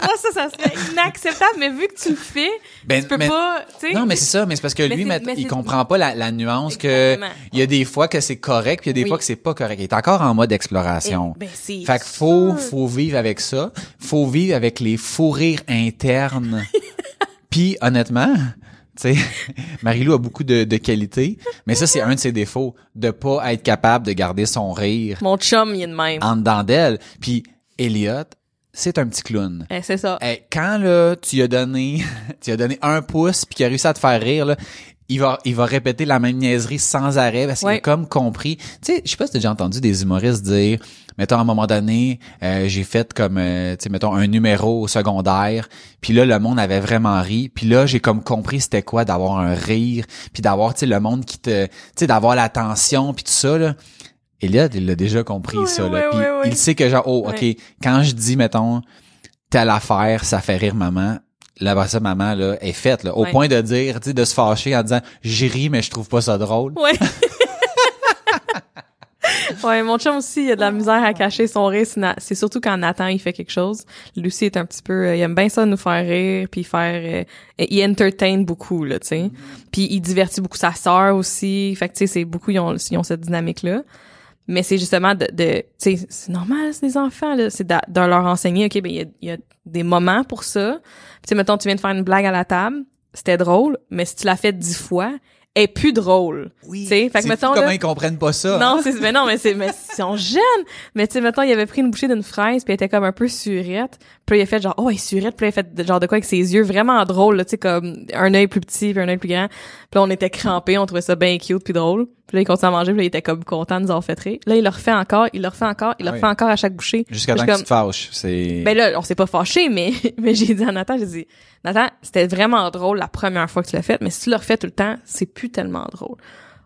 moi ça, ça serait inacceptable, mais vu que tu le fais, Ben, tu peux mais- pas, tu sais. Non, mais c'est ça, mais c'est parce que Mais lui, mais il comprend pas la, la nuance que Exactement. il y a des fois que c'est correct, puis il y a des Oui. fois que c'est pas correct. Il est encore en mode exploration. Eh, ben, fait que faut, faut vivre avec ça. Faut vivre avec les fous rires internes. [LAUGHS] puis honnêtement, tu sais, [LAUGHS] Marilou a beaucoup de, de qualités, mais ça, c'est un de ses défauts, de pas être capable de garder son rire Mon chum, il est de même. en dedans d'elle. Puis Elliot, c'est un petit clown. Eh, c'est ça. Hey, quand là tu as donné [LAUGHS] tu as donné un pouce puis qu'il a réussi à te faire rire là, il va il va répéter la même niaiserie sans arrêt parce qu'il Ouais. a comme compris. Tu sais, je sais pas si t'as déjà entendu des humoristes dire mettons à un moment donné, euh, j'ai fait comme euh, tu sais mettons un numéro au secondaire, puis là le monde avait vraiment ri, puis là j'ai comme compris c'était quoi d'avoir un rire, puis d'avoir tu sais le monde qui te tu sais d'avoir l'attention puis tout ça là. Elliot, il l'a déjà compris Ouais, ça là, puis il sait que genre oh OK, quand je dis mettons telle affaire, ça fait rire maman. Là, ben, ça, maman, là, est faite, là. Au point de dire, tu sais, de se fâcher en disant, j'ai ri, mais je trouve pas ça drôle. Ouais. [LAUGHS] ouais, mon chum aussi, il a de la misère à cacher son rire. C'est surtout quand Nathan, il fait quelque chose. Lucie est un petit peu... euh, il aime bien ça nous faire rire, puis faire... euh, il entertain beaucoup, là, tu sais. Puis il divertit beaucoup sa sœur aussi. Fait que, tu sais, c'est beaucoup... Ils ont, ils ont cette dynamique-là. Mais c'est justement de... de tu sais, c'est normal, c'est des enfants, là. C'est de, de leur enseigner, OK, ben il y a, y a des moments pour ça. Tu sais, mettons, tu viens de faire une blague à la table. C'était drôle, mais si tu l'as fait dix fois, est plus drôle. Oui. Tu sais, fait que mettons, comment là- ils comprennent pas ça. Non, c'est mais non, mais c'est mais ils sont jeunes. Mais tu sais mettons, il avait pris une bouchée d'une fraise puis elle était comme un peu surette. Puis il a fait genre oh, elle est surette, puis il a fait genre de quoi avec ses yeux vraiment drôle tu sais comme un œil plus petit puis un œil plus grand. Puis là, on était crampés, on trouvait ça bien cute puis drôle. Puis là, il continue à manger, puis là, il était comme content de nous avoir fait rire. Là, il le refait encore, il le refait encore, il le refait oui. encore à chaque bouchée. Jusqu'à temps que tu te fâches. C'est... ben là, on s'est pas fâché, mais, [LAUGHS] mais j'ai dit à Nathan, j'ai dit, Nathan, c'était vraiment drôle la première fois que tu l'as fait, mais si tu le refais tout le temps, c'est plus tellement drôle.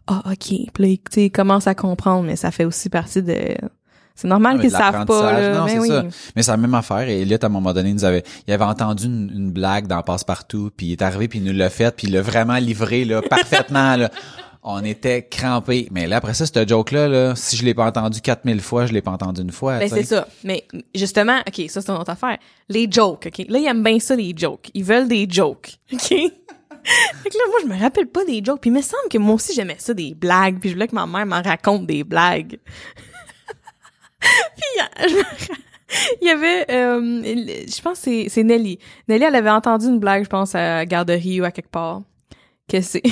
Ah, ok. Puis là, il- il commence à comprendre, mais ça fait aussi partie de... C'est normal Ah, qu'ils savent pas, là. Non, mais c'est oui. ça. Mais c'est la même affaire. Et Elliot, à un moment donné, il nous avait, il avait entendu une, une blague dans Passe-Partout, puis il est arrivé, puis il nous l'a fait, puis il l'a vraiment livré, là, [LAUGHS] parfaitement, là. On était crampés. Mais là, après ça, ce joke-là, là, si je l'ai pas entendu 4000 fois, je l'ai pas entendu une fois. Ben, c'est ça. Mais justement, OK, ça, c'est une autre affaire. Les jokes, OK? Là, ils aiment bien ça, les jokes. Ils veulent des jokes, [LAUGHS] OK? fait que là, moi, je me rappelle pas des jokes. Puis il me semble que moi aussi, j'aimais ça, des blagues. Puis je voulais que ma mère m'en raconte des blagues. [LAUGHS] puis je me [LAUGHS] il y avait, euh, je pense que c'est, c'est Nelly. Nelly, elle avait entendu une blague, je pense, à la garderie ou à quelque part. Que c'est...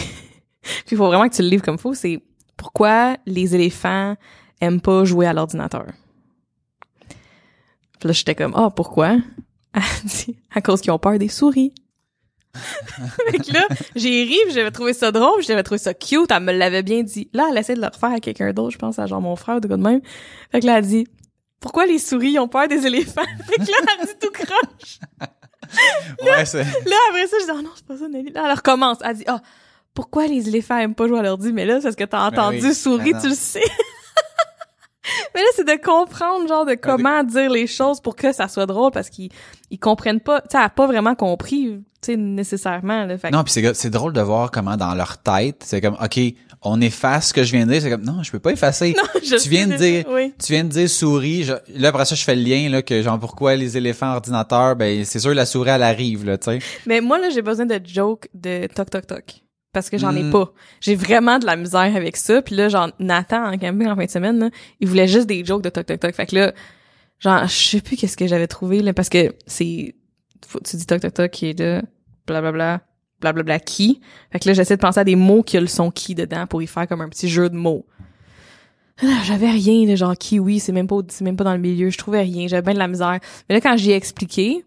[LAUGHS] puis il faut vraiment que tu le livres comme faut. C'est pourquoi les éléphants aiment pas jouer à l'ordinateur? Puis là, j'étais comme, ah, pourquoi? [LAUGHS] Elle dit, à cause qu'ils ont peur des souris. [LAUGHS] fait que là, j'ai ri, j'avais trouvé ça drôle, j'avais trouvé ça cute, elle me l'avait bien dit. Là, elle essaie de le refaire à quelqu'un d'autre, je pense à genre mon frère ou de quoi de même. Fait que là, elle dit, pourquoi les souris ont peur des éléphants? fait que là, elle dit tout croche. Ouais, c'est... Là, après ça, je dis, oh non, c'est pas ça, Nelly. Là, elle recommence. Elle dit, ah, pourquoi les éléphants aiment pas jouer à l'ordi? Mais là, c'est parce que t'as Ben entendu oui. souris, Ben non. tu le sais. [LAUGHS] Mais là, c'est de comprendre, genre, de comment dire les choses pour que ça soit drôle, parce qu'ils ils comprennent pas, tu sais, elle a pas vraiment compris, tu sais, nécessairement, là. Fait Non, puis c'est, drôle de voir comment dans leur tête, c'est comme, OK, on efface ce que je viens de dire. C'est comme, non, je peux pas effacer. [LAUGHS] je tu viens de dire, oui. tu viens de dire souris. je- là, après ça, je fais le lien, là, que genre, pourquoi les éléphants ordinateurs, ben, c'est sûr, la souris, elle arrive, là, tu sais. Mais moi, là, j'ai besoin de jokes de toc toc toc. Parce que j'en ai Mm. pas. J'ai vraiment de la misère avec ça. Puis là, genre, Nathan, en camping en fin de semaine, là, il voulait juste des jokes de toc toc toc. Fait que là, genre, je sais plus qu'est-ce que j'avais trouvé, là, parce que c'est, tu dis toc toc toc qui est là, blablabla, blablabla qui. Fait que là, j'essaie de penser à des mots qui ont le son qui dedans pour y faire comme un petit jeu de mots. J'avais rien, là, genre kiwi, c'est même pas, c'est même pas dans le milieu. Je trouvais rien, j'avais bien de la misère. Mais là, quand j'y ai expliqué,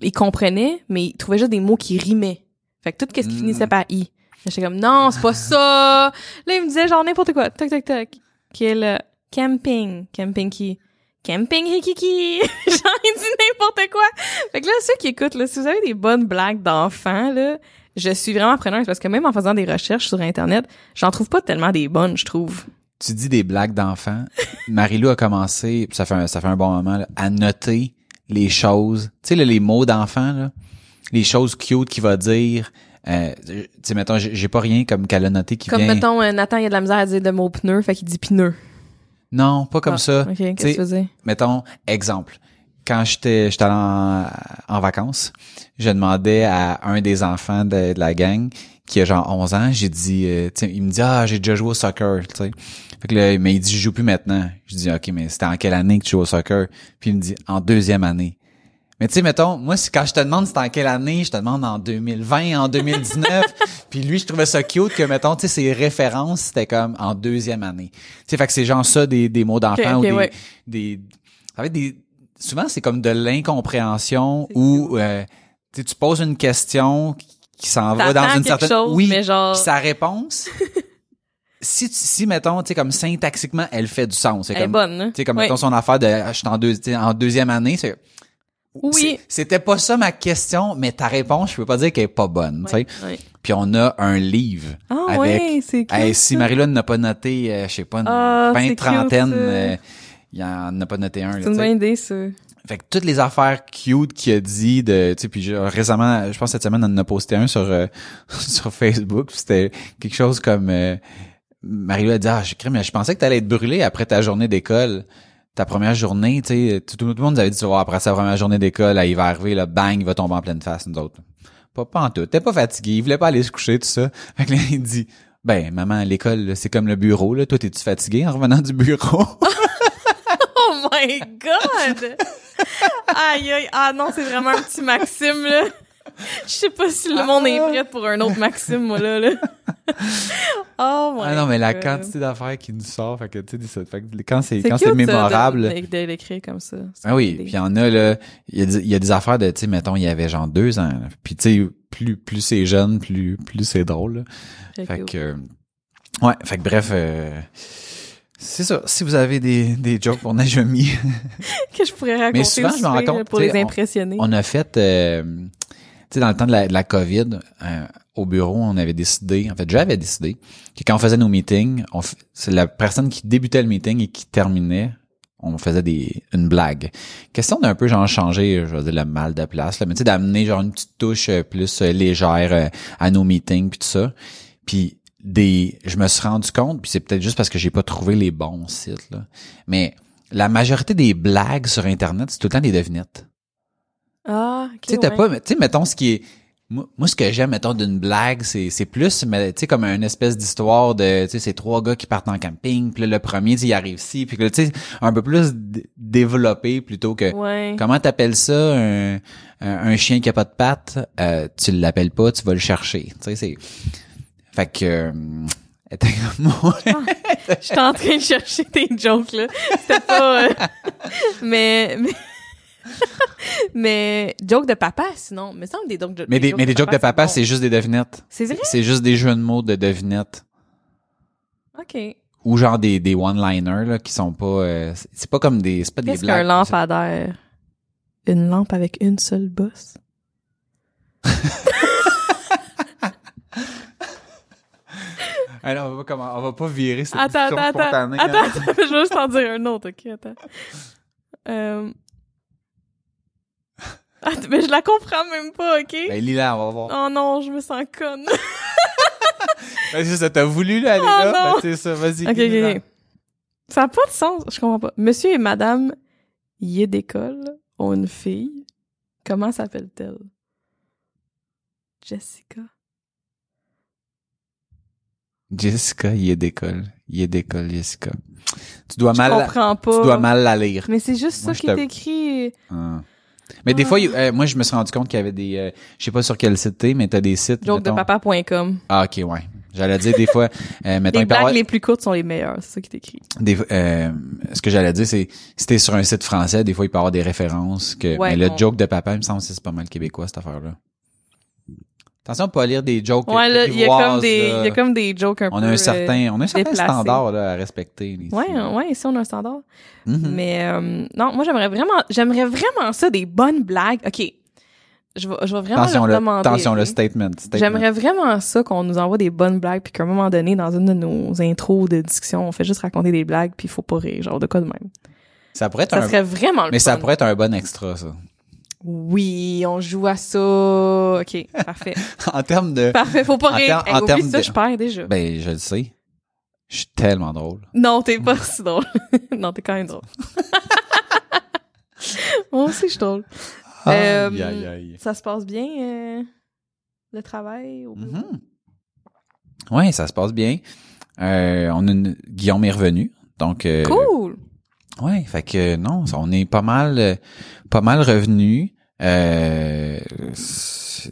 il comprenait, mais il trouvait juste des mots qui rimaient. Fait que tout ce qui Mm. finissait par i. J'étais comme non, c'est pas ça. Là, il me disait genre n'importe quoi. Tac tac tac. Quel euh, camping, camping qui Camping Rikiki! [LAUGHS] Genre, il dit n'importe quoi! Fait que là, ceux qui écoutent, là, si vous avez des bonnes blagues d'enfants, là, je suis vraiment preneuse parce que même en faisant des recherches sur Internet, j'en trouve pas tellement des bonnes, je trouve. Tu dis des blagues d'enfants. Marilou a commencé, ça fait un, ça fait un bon moment, là, à noter les choses. Tu sais, là, les mots d'enfants, là. Les choses cute qu'il va dire. Euh, tu sais, mettons, j'ai pas rien comme qu'elle a noté qui Comme, vient. mettons, euh, Nathan, il a de la misère à dire le mot pneu, fait qu'il dit pneu. Non, pas comme Ah, ça. OK, qu'est-ce que tu faisais? mettons, exemple. Quand j'étais j'étais allé en, en vacances, je demandais à un des enfants de, de la gang qui a genre 11 ans, j'ai dit euh, tu sais, il me dit ah, j'ai déjà joué au soccer, tu sais. Fait que là, mais il dit je joue plus maintenant. Je dis OK, mais c'était en quelle année que tu joues au soccer? Puis il me dit en deuxième année. Mais tu sais mettons, moi c'est quand je te demande c'était en quelle année, je te demande en 2020, en 2019. [LAUGHS] puis lui, je trouvais ça cute que mettons, tu sais ses références, c'était comme en deuxième année. Tu sais fait que c'est genre ça des, des mots d'enfant ou des, ouais. des ça va être des souvent c'est comme de l'incompréhension ou euh, tu poses une question qui- qui s'en va dans une certaine chose, oui mais genre- puis sa réponse [LAUGHS] si si mettons tu sais comme syntaxiquement elle fait du sens c'est comme bonne, hein? tu sais comme Oui. mettons son affaire de je suis en, deux, tu sais, en deuxième année c'est Oui. c'était pas ça ma question mais ta réponse je peux pas dire qu'elle est pas bonne tu sais Ouais. puis on a un livre Ah avec ouais, c'est cool. Hey, si Marilyn n'a pas noté euh, je sais pas une Ah, vingt trentaine euh, il en a pas noté un C'est une bonne idée, ça. Fait que toutes les affaires cute qu'il a dit de tu sais puis récemment je pense cette semaine on en a posté un sur euh, [LAUGHS] sur Facebook c'était quelque chose comme euh, Marie a dit ah je mais je pensais que t'allais être brûlé après ta journée d'école ta première journée tu sais tout, le monde nous avait dit tu après sa première journée d'école là, il va arriver là bang il va tomber en pleine face nous autres. Pas pas en tout. T'es pas fatigué il voulait pas aller se coucher tout ça. [LAUGHS] Fait que là il dit ben maman l'école là, c'est comme le bureau là. Toi t'es-tu fatigué en revenant du bureau? [LAUGHS] Oh my god! aïe aïe, ah non, c'est vraiment un petit Maxime, là. Je sais pas si le monde est prêt pour un autre Maxime, moi, là, là. [LAUGHS] Oh my Ah non, mais la God. quantité d'affaires qui nous sort, fait que tu sais, ça fait que quand c'est quand c'est mémorable. De, de, de l'écrire comme ça. Ah oui, puis il y en a là, il y a, des- il y a des affaires de tu sais mettons il y avait genre deux ans. Puis tu sais plus plus c'est jeune, plus plus c'est drôle. là. Fait que euh, ouais, fait que bref euh, c'est ça. Si vous avez des des jokes pour Najami, [LAUGHS] que je pourrais raconter Mais souvent, au je me rends compte, pour les on- impressionner. on a fait euh, sais dans le temps de la, Covid euh, au bureau, on avait décidé, en fait, j'avais décidé que quand on faisait nos meetings, c'est la personne qui débutait le meeting et qui terminait, on faisait des une blague. Question d'un peu genre changer, je veux dire le mal de place, là, mais tu sais d'amener genre une petite touche euh, plus euh, légère à nos meetings puis tout ça. Puis des je me suis rendu compte, puis c'est peut-être juste parce que j'ai pas trouvé les bons sites là, mais la majorité des blagues sur internet, c'est tout le temps des devinettes. Ah, ok, Tu sais, t'as ouais. pas, tu sais, mettons, ce qui est, moi, moi, ce que j'aime, mettons, d'une blague, c'est, c'est plus, mais, tu sais, comme une espèce d'histoire de, tu sais, c'est trois gars qui partent en camping, puis là, le premier, tu sais, il arrive ici, puis que, tu sais, un peu plus développé plutôt que, Ouais. comment t'appelles ça, un, un, un chien qui a pas de pattes, euh, tu l'appelles pas, tu vas le chercher, tu sais, c'est, fait que, euh, était comme moi. J'étais en train de chercher tes jokes, là. C'était pas... euh, [LAUGHS] mais... Mais... [LAUGHS] mais joke de papa, sinon. Mais ça, des jokes de mais des, mais des jokes de papa, c'est juste des devinettes. C'est vrai? C'est juste des jeux de mots de devinettes. OK. ou genre des des one-liners là qui sont pas euh, c'est- pas comme des c'est pas des Qu'est-ce qu'un blagues lampadaire? Une lampe avec une seule bosse? [LAUGHS] Alors, on va pas comment on va pas virer cette Attends, attends, attends. spontanée, Attends, hein. attends, [LAUGHS] je vais juste en dire un autre, ok, attends. Euh... Attends, mais je la comprends même pas, ok? Ben Lila, on va voir. Oh non, je me sens conne. [LAUGHS] Ben, c'est ça, t'as voulu là aller Oh là, ben, c'est ça, vas-y. ok, ok, ok. Ça n'a pas de sens, je comprends pas. Monsieur et madame Yédécole ont une fille. Comment s'appelle-t-elle? Jessica. Jessica, est d'école, d'école Jessica. Tu dois Je mal comprends pas. tu dois mal la lire. Mais c'est juste Moi, ça qui est écrit. Ah. Mais des Ah. fois, il- euh, moi, je me suis rendu compte qu'il y avait des, euh, je sais pas sur quel site t'es, mais t'as des sites. mettons- Jokedepapa.com. Ah, ok, ouais. J'allais dire des fois, [LAUGHS] euh, mettons, Les il peut y avoir- les plus courtes sont les meilleures, c'est ça qui est écrit. des, euh, ce que j'allais dire, c'est si t'es sur un site français, des fois il peut y avoir des références que. Ouais, mais le on- joke de papa, il me semble que c'est pas mal québécois cette affaire-là. Attention, pas à lire des jokes. Ouais, là, il y a comme des, il y a comme des jokes un On peu. a un euh, certain, on a un certain standard là, à respecter. ici. Ouais, ouais, ici on a un standard. Mhm. Mais euh, non, moi j'aimerais vraiment, j'aimerais vraiment ça des bonnes blagues. Ok, je vais, je vais vraiment Attention, leur le, demander. attention le statement. statement. J'aimerais vraiment ça qu'on nous envoie des bonnes blagues puis qu'à un moment donné dans une de nos intros de discussion, on fait juste raconter des blagues puis il faut pas rire, genre de quoi de même. Ça pourrait être Ça un, serait vraiment le mais ça pourrait être un bon extra, ça. Oui, on joue à ça. Ok, parfait. [LAUGHS] en termes de, Parfait, faut pas En rire. Hey, en termes ça, de- je perds déjà. ben, je le sais. Je suis tellement drôle. Non, t'es pas si drôle. [LAUGHS] non, t'es quand même drôle. [LAUGHS] Moi aussi, je suis drôle. Euh, Aïe, aïe, aïe. Ça se passe bien, euh, le travail? Au? Mhm. Ouais, ça se passe bien. Euh, on a une- Guillaume est revenu. Donc, euh, Cool! Ouais, fait que non, on est pas mal, euh, pas mal revenu. Euh,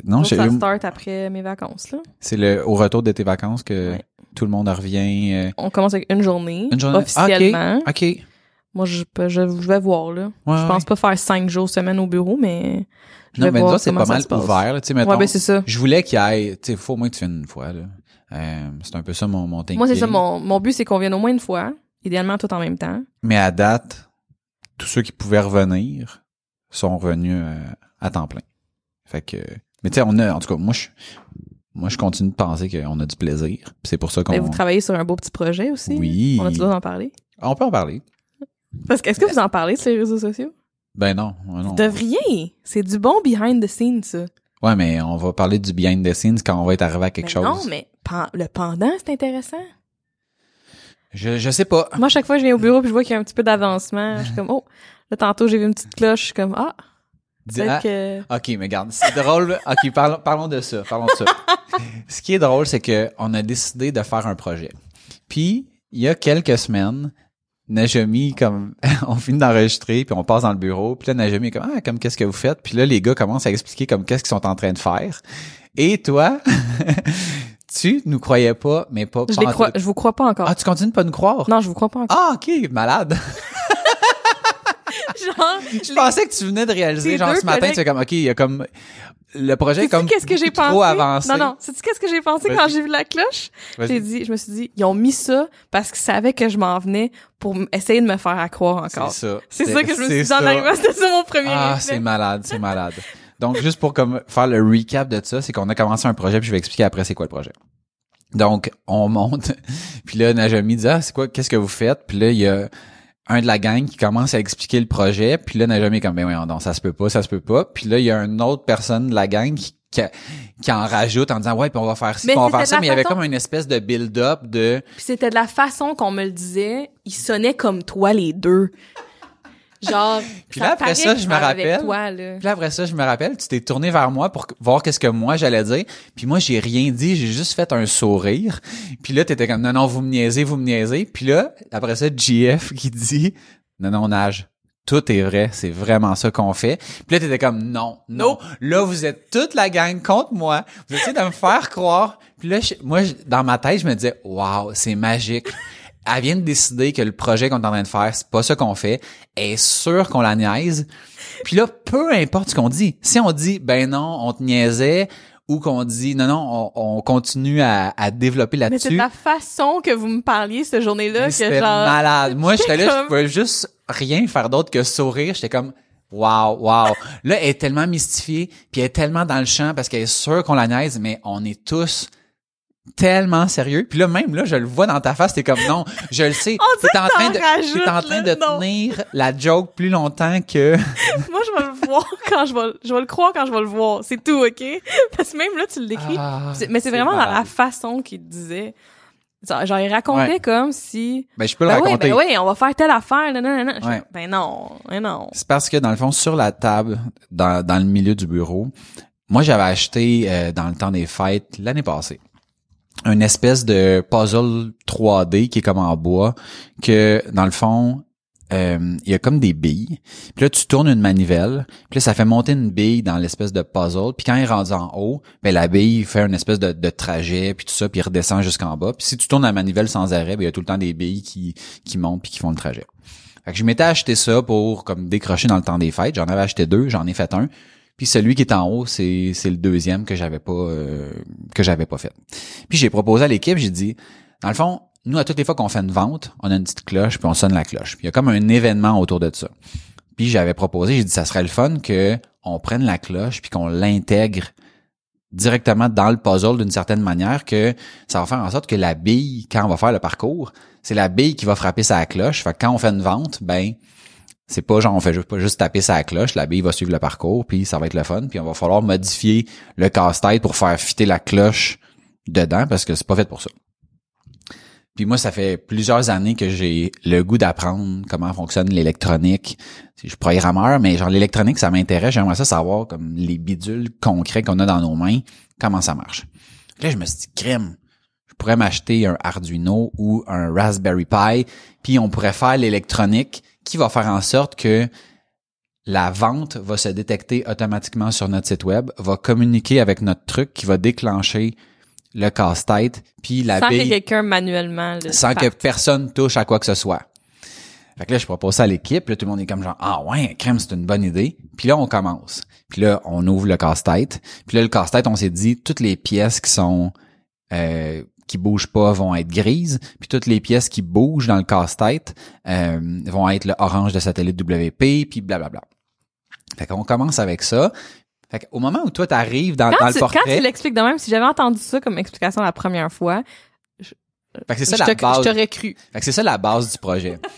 non, j'ai- ça start après mes vacances, là. c'est le au retour de tes vacances que Ouais. tout le monde revient. euh, On commence avec une journée. une journée. Officiellement. Ah, ok. ok. Moi, je, je, je vais voir, là. Ouais, je pense pas faire cinq jours semaine au bureau, mais je Non, vais mais voir c'est pas mal ouvert. Tu sais, mettons, ben c'est ça. je voulais qu'il y ait, tu sais, faut au moins que tu viennes une fois. Là. Euh, c'est un peu ça mon mon. Moi, c'est ça. Mon, mon but, c'est qu'on vienne au moins une fois. Idéalement, tout en même temps. Mais à date, tous ceux qui pouvaient revenir sont revenus euh, à temps plein. Fait que, mais tu sais, on a, en tout cas, moi je, moi je continue de penser qu'on a du plaisir. C'est pour ça qu'on. Vous travaillez sur un beau petit projet aussi? Oui. On le droit d'en parler? On peut en parler. Parce que, est-ce que vous en parlez sur les réseaux sociaux? Ben non, non. Vous devriez! C'est du bon behind the scenes, ça. Ouais, mais on va parler du behind the scenes quand on va être arrivé à quelque chose. Non, mais pen- le pendant, c'est intéressant. Je, je sais pas. Moi, chaque fois que je viens au bureau puis je vois qu'il y a un petit peu d'avancement, je suis comme, oh, là, tantôt, j'ai vu une petite cloche, je suis comme, ah, ah, que... Ok, mais regarde, c'est drôle. Ok, parlons, parlons de ça. Parlons de ça. [LAUGHS] Ce qui est drôle, c'est que on a décidé de faire un projet. Puis il y a quelques semaines, Najami comme [LAUGHS] on finit d'enregistrer puis on passe dans le bureau puis là Najami est comme ah comme qu'est-ce que vous faites? Puis là les gars commencent à expliquer comme qu'est-ce qu'ils sont en train de faire et toi [LAUGHS] tu nous croyais pas mais pas Je les crois, je vous crois pas encore. ah tu continues de pas nous croire? Non, je vous crois pas encore. ah ok malade [LAUGHS] Genre, [LAUGHS] je pensais que tu venais de réaliser genre ce matin collègues- tu fais comme ok il y a comme le projet est comme qu'est-ce que j'ai beaucoup pensé? trop avancé Non, non. Sais-tu qu'est-ce que j'ai pensé quand j'ai vu la cloche? J'ai dit, je me suis dit, ils ont mis ça parce qu'ils savaient que je m'en venais pour essayer de me faire à croire encore. C'est ça. C'est ça que je me suis dit ça. en arrivant, [LAUGHS] c'était ça mon premier Ah, c'est malade, c'est malade. Donc, juste pour comme faire le recap de ça, c'est qu'on a commencé un projet, puis je vais expliquer après c'est quoi le projet. Donc, on monte, [LAUGHS] puis là, Najami dit, ah, c'est quoi, qu'est-ce que vous faites? Puis là, il y a un de la gang qui commence à expliquer le projet, puis là, Najami est comme, ben oui, non, ça se peut pas, ça se peut pas. Puis là, il y a une autre personne de la gang qui, qui, qui en rajoute en disant, ouais, puis on va faire ci, Mais puis on va faire ça, mais il y avait comme une espèce de build-up de, Puis c'était de la façon qu'on me le disait, ils sonnaient comme toi les deux. Genre, Puis là, après ça, je me rappelle. Toi, là. Puis là, après ça, je me rappelle, tu t'es tourné vers moi pour voir qu'est-ce que moi j'allais dire. Puis moi, j'ai rien dit, j'ai juste fait un sourire. Puis là, t'étais comme, non, non, vous me niaisez, vous me niaisez. Puis là, après ça, JF qui dit, non, non, nage. Tout est vrai, c'est vraiment ça qu'on fait. Puis là, t'étais comme, non, non. Là, vous êtes toute la gang contre moi. Vous essayez de me faire croire. Puis là, je- moi, je- dans ma tête, je me disais, waouh, c'est magique. Elle vient de décider que le projet qu'on est en train de faire, c'est pas ça qu'on fait. Elle est sûre qu'on la niaise. Puis là, peu importe ce qu'on dit. Si on dit, ben non, on te niaisait, ou qu'on dit, non, non, on, on continue à, à développer Mais c'est là-dessus. la façon que vous me parliez cette journée-là que C'était genre... malade. Moi, j'étais là, je pouvais juste rien faire d'autre que sourire. J'étais comme, wow, wow. Là, elle est tellement mystifiée, puis elle est tellement dans le champ parce qu'elle est sûre qu'on la niaise, mais on est tous tellement sérieux. Puis là, même là, je le vois dans ta face, t'es comme, non, je le sais. [LAUGHS] T'es en train de, rajoutes, t'es en train de. Non. tenir la joke plus longtemps que... [LAUGHS] Moi, je vais le voir quand je vais, je vais le croire quand je vais le voir. C'est tout, OK? [LAUGHS] Parce que même là, tu le décris. Ah, mais c'est vraiment dans la façon qu'il disait. Genre, il racontait Ouais. comme si... Ben, je peux le Ben oui, raconter. ben oui, on va faire telle affaire, Ouais. Ben non, ben non. C'est parce que dans le fond, sur la table, dans, dans le milieu du bureau, moi j'avais acheté euh, dans le temps des fêtes l'année passée une espèce de puzzle 3D qui est comme en bois que dans le fond euh, il y a comme des billes. Puis là, tu tournes une manivelle. Puis là, ça fait monter une bille dans l'espèce de puzzle. Puis quand il rendu en haut, ben la bille fait une espèce de, trajet, puis tout ça, puis redescend jusqu'en bas. Puis si tu tournes la manivelle sans arrêt, ben il y a tout le temps des billes qui, qui montent puis qui font le trajet. Fait je m'étais acheté ça pour comme décrocher dans le temps des fêtes. J'en avais acheté deux, j'en ai fait un. Puis celui qui est en haut, c'est c'est le deuxième que j'avais pas euh, que j'avais pas fait. Puis j'ai proposé à l'équipe, j'ai dit dans le fond, nous à toutes les fois qu'on fait une vente, on a une petite cloche puis on sonne la cloche. Puis il y a comme un événement autour de ça. Puis j'avais proposé, j'ai dit ça serait le fun que on prenne la cloche puis qu'on l'intègre directement dans le puzzle d'une certaine manière que ça va faire en sorte que la bille quand on va faire le parcours, c'est la bille qui va frapper sa cloche. Fait que quand on fait une vente, ben c'est pas genre on fait juste, pas juste taper sa cloche, la bille va suivre le parcours, puis ça va être le fun, puis on va falloir modifier le casse-tête pour faire fitter la cloche dedans parce que c'est pas fait pour ça. Puis moi, ça fait plusieurs années que j'ai le goût d'apprendre comment fonctionne l'électronique. Je suis programmeur, mais genre l'électronique, ça m'intéresse. J'aimerais ça savoir comme les bidules concrets qu'on a dans nos mains, comment ça marche. Là, je me suis dit, crème, je pourrais m'acheter un Arduino ou un Raspberry Pi, puis on pourrait faire l'électronique qui va faire en sorte que la vente va se détecter automatiquement sur notre site web, va communiquer avec notre truc qui va déclencher le casse-tête, puis la Sans que bille, quelqu'un manuellement le sans que personne touche à quoi que ce soit. Fait que là, je propose ça à l'équipe, là, tout le monde est comme genre, ah ouais, crème, c'est une bonne idée. Puis là, on commence. Puis là, on ouvre le casse-tête. Puis là, le casse-tête, on s'est dit, toutes les pièces qui sont euh, qui bougent pas vont être grises, puis toutes les pièces qui bougent dans le casse-tête euh, vont être le orange de satellite WP, puis blablabla. Fait qu'on commence avec ça. Fait qu'au moment où toi t'arrives dans, dans le tu, quand portrait, tu l'expliques de même, si j'avais entendu ça comme explication la première fois, fait que c'est ça je la base. je t'aurais cru. Fait que c'est ça la base du projet. [LAUGHS]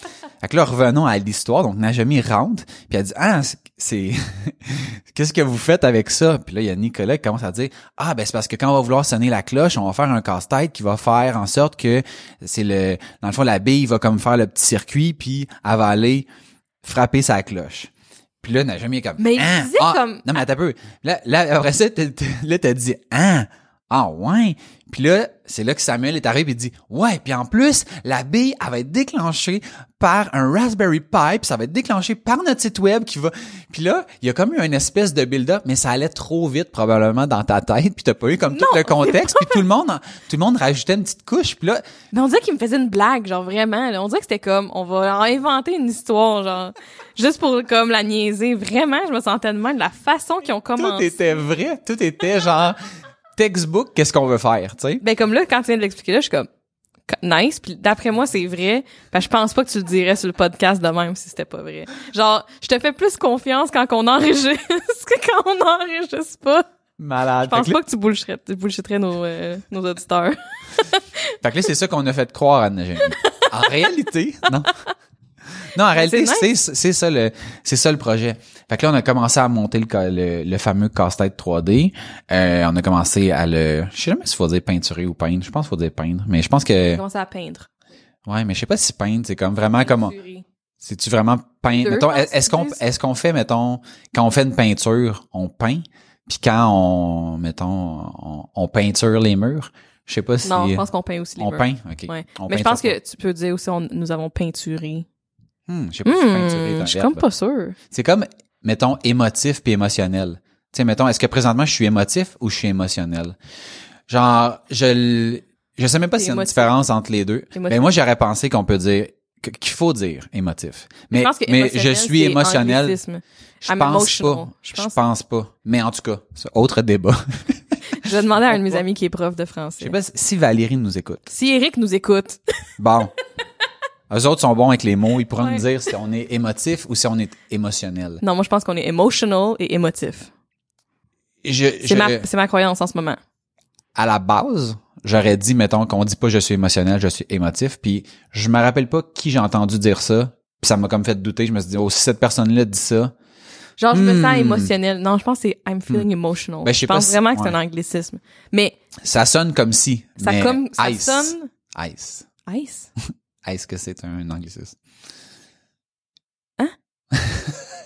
fait que là, revenons à l'histoire. Donc, Najami rentre, puis elle dit, ah, c'est- [LAUGHS] qu'est-ce que vous faites avec ça? Puis là, il y a Nicolas qui commence à dire, ah, ben, c'est parce que quand on va vouloir sonner la cloche, on va faire un casse-tête qui va faire en sorte que c'est le, dans le fond, la bille va comme faire le petit circuit, puis elle va aller frapper sa cloche. Puis là, Najami est comme, Mais il disait Ah, comme- non, mais attends un peu. Là, là après ça, là, t'as dit, ah, ah ouais? Puis là, c'est là que Samuel est arrivé et dit, ouais, puis en plus, la bille, elle va être déclenchée par un Raspberry Pi, puis ça va être déclenché par notre site web qui va... Puis là, il y a comme eu une espèce de build-up, mais ça allait trop vite probablement dans ta tête, puis t'as pas eu comme tout le contexte, puis tout le monde, tout le monde rajoutait une petite couche, puis là, Mais on dirait qu'il me faisait une blague, genre vraiment. là. On dirait que c'était comme, on va inventer une histoire, genre, juste pour comme la niaiser. Vraiment, je me sentais de même de la façon qu'ils ont tout commencé. était vrai, tout était genre textbook, qu'est-ce qu'on veut faire, tu sais? Ben comme là, quand tu viens de l'expliquer là, je suis comme nice. Puis d'après moi, c'est vrai. Ben, je pense pas que tu le dirais sur le podcast de même si c'était pas vrai. Genre, je te fais plus confiance quand on enregistre [LAUGHS] que quand on enregistre pas. Malade. Je pense pas que tu bullshitterais, tu bullshitterais nos, euh, nos auditeurs. [LAUGHS] Fait que là, c'est ça qu'on a fait croire à. En réalité, non. Non, en réalité, c'est c'est c'est ça le c'est ça le projet. Fait que là, on a commencé à monter le le, le fameux casse-tête 3D. Euh, on a commencé à le je sais jamais s'il faut dire peinturer ou peindre. Je pense qu'il faut dire peindre, mais je pense que J'ai commencé à peindre. ouais, mais je sais pas si peindre c'est comme vraiment comme Peinturer. c'est tu vraiment peindre? Mettons, est-ce qu'on est-ce qu'on fait mettons quand on fait une peinture, on peint, puis quand on mettons on, on peinture les murs, je sais pas si Non, je pense qu'on peint aussi les on murs. peint, OK. Ouais. On Mais je pense que tu peux dire aussi, on, nous avons peinturé. Hmm, je sais pas si Hmm, je suis comme pas sûre. C'est comme, mettons, émotif puis émotionnel. Tu sais, mettons, est-ce que présentement je suis émotif ou je suis émotionnel? Genre, je, je sais même pas s'il y a une différence entre les deux. Mais moi, j'aurais pensé qu'on peut dire, qu'il faut dire émotif. Mais, je pense mais je suis émotionnel. Je I'm pense pas. Je Je pense- pense pas. Mais en tout cas, c'est autre débat. [LAUGHS] Je vais demander à un de mes amis qui est prof de Je français. sais pas si Valérie nous écoute. Si Eric nous écoute, Bon. [LAUGHS] Eux autres sont bons avec les mots. Ils pourront nous dire si on est émotif ou si on est émotionnel. non, moi je pense qu'on est emotional et émotif. C'est ma, croyance en ce moment. à la base, j'aurais dit, mettons, qu'on dit pas je suis émotionnel, je suis émotif, puis je me rappelle pas qui j'ai entendu dire ça, puis ça m'a comme fait douter, je me suis dit, oh, si cette personne-là dit ça, Genre, je me Hmm. sens émotionnel. Non, je pense que c'est I'm feeling emotional. Ben, je pense si- vraiment que c'est un anglicisme. Mais ça sonne comme si, ça mais comme ça ice, sonne ice, ice? [LAUGHS] ice que c'est un anglicisme? [LAUGHS]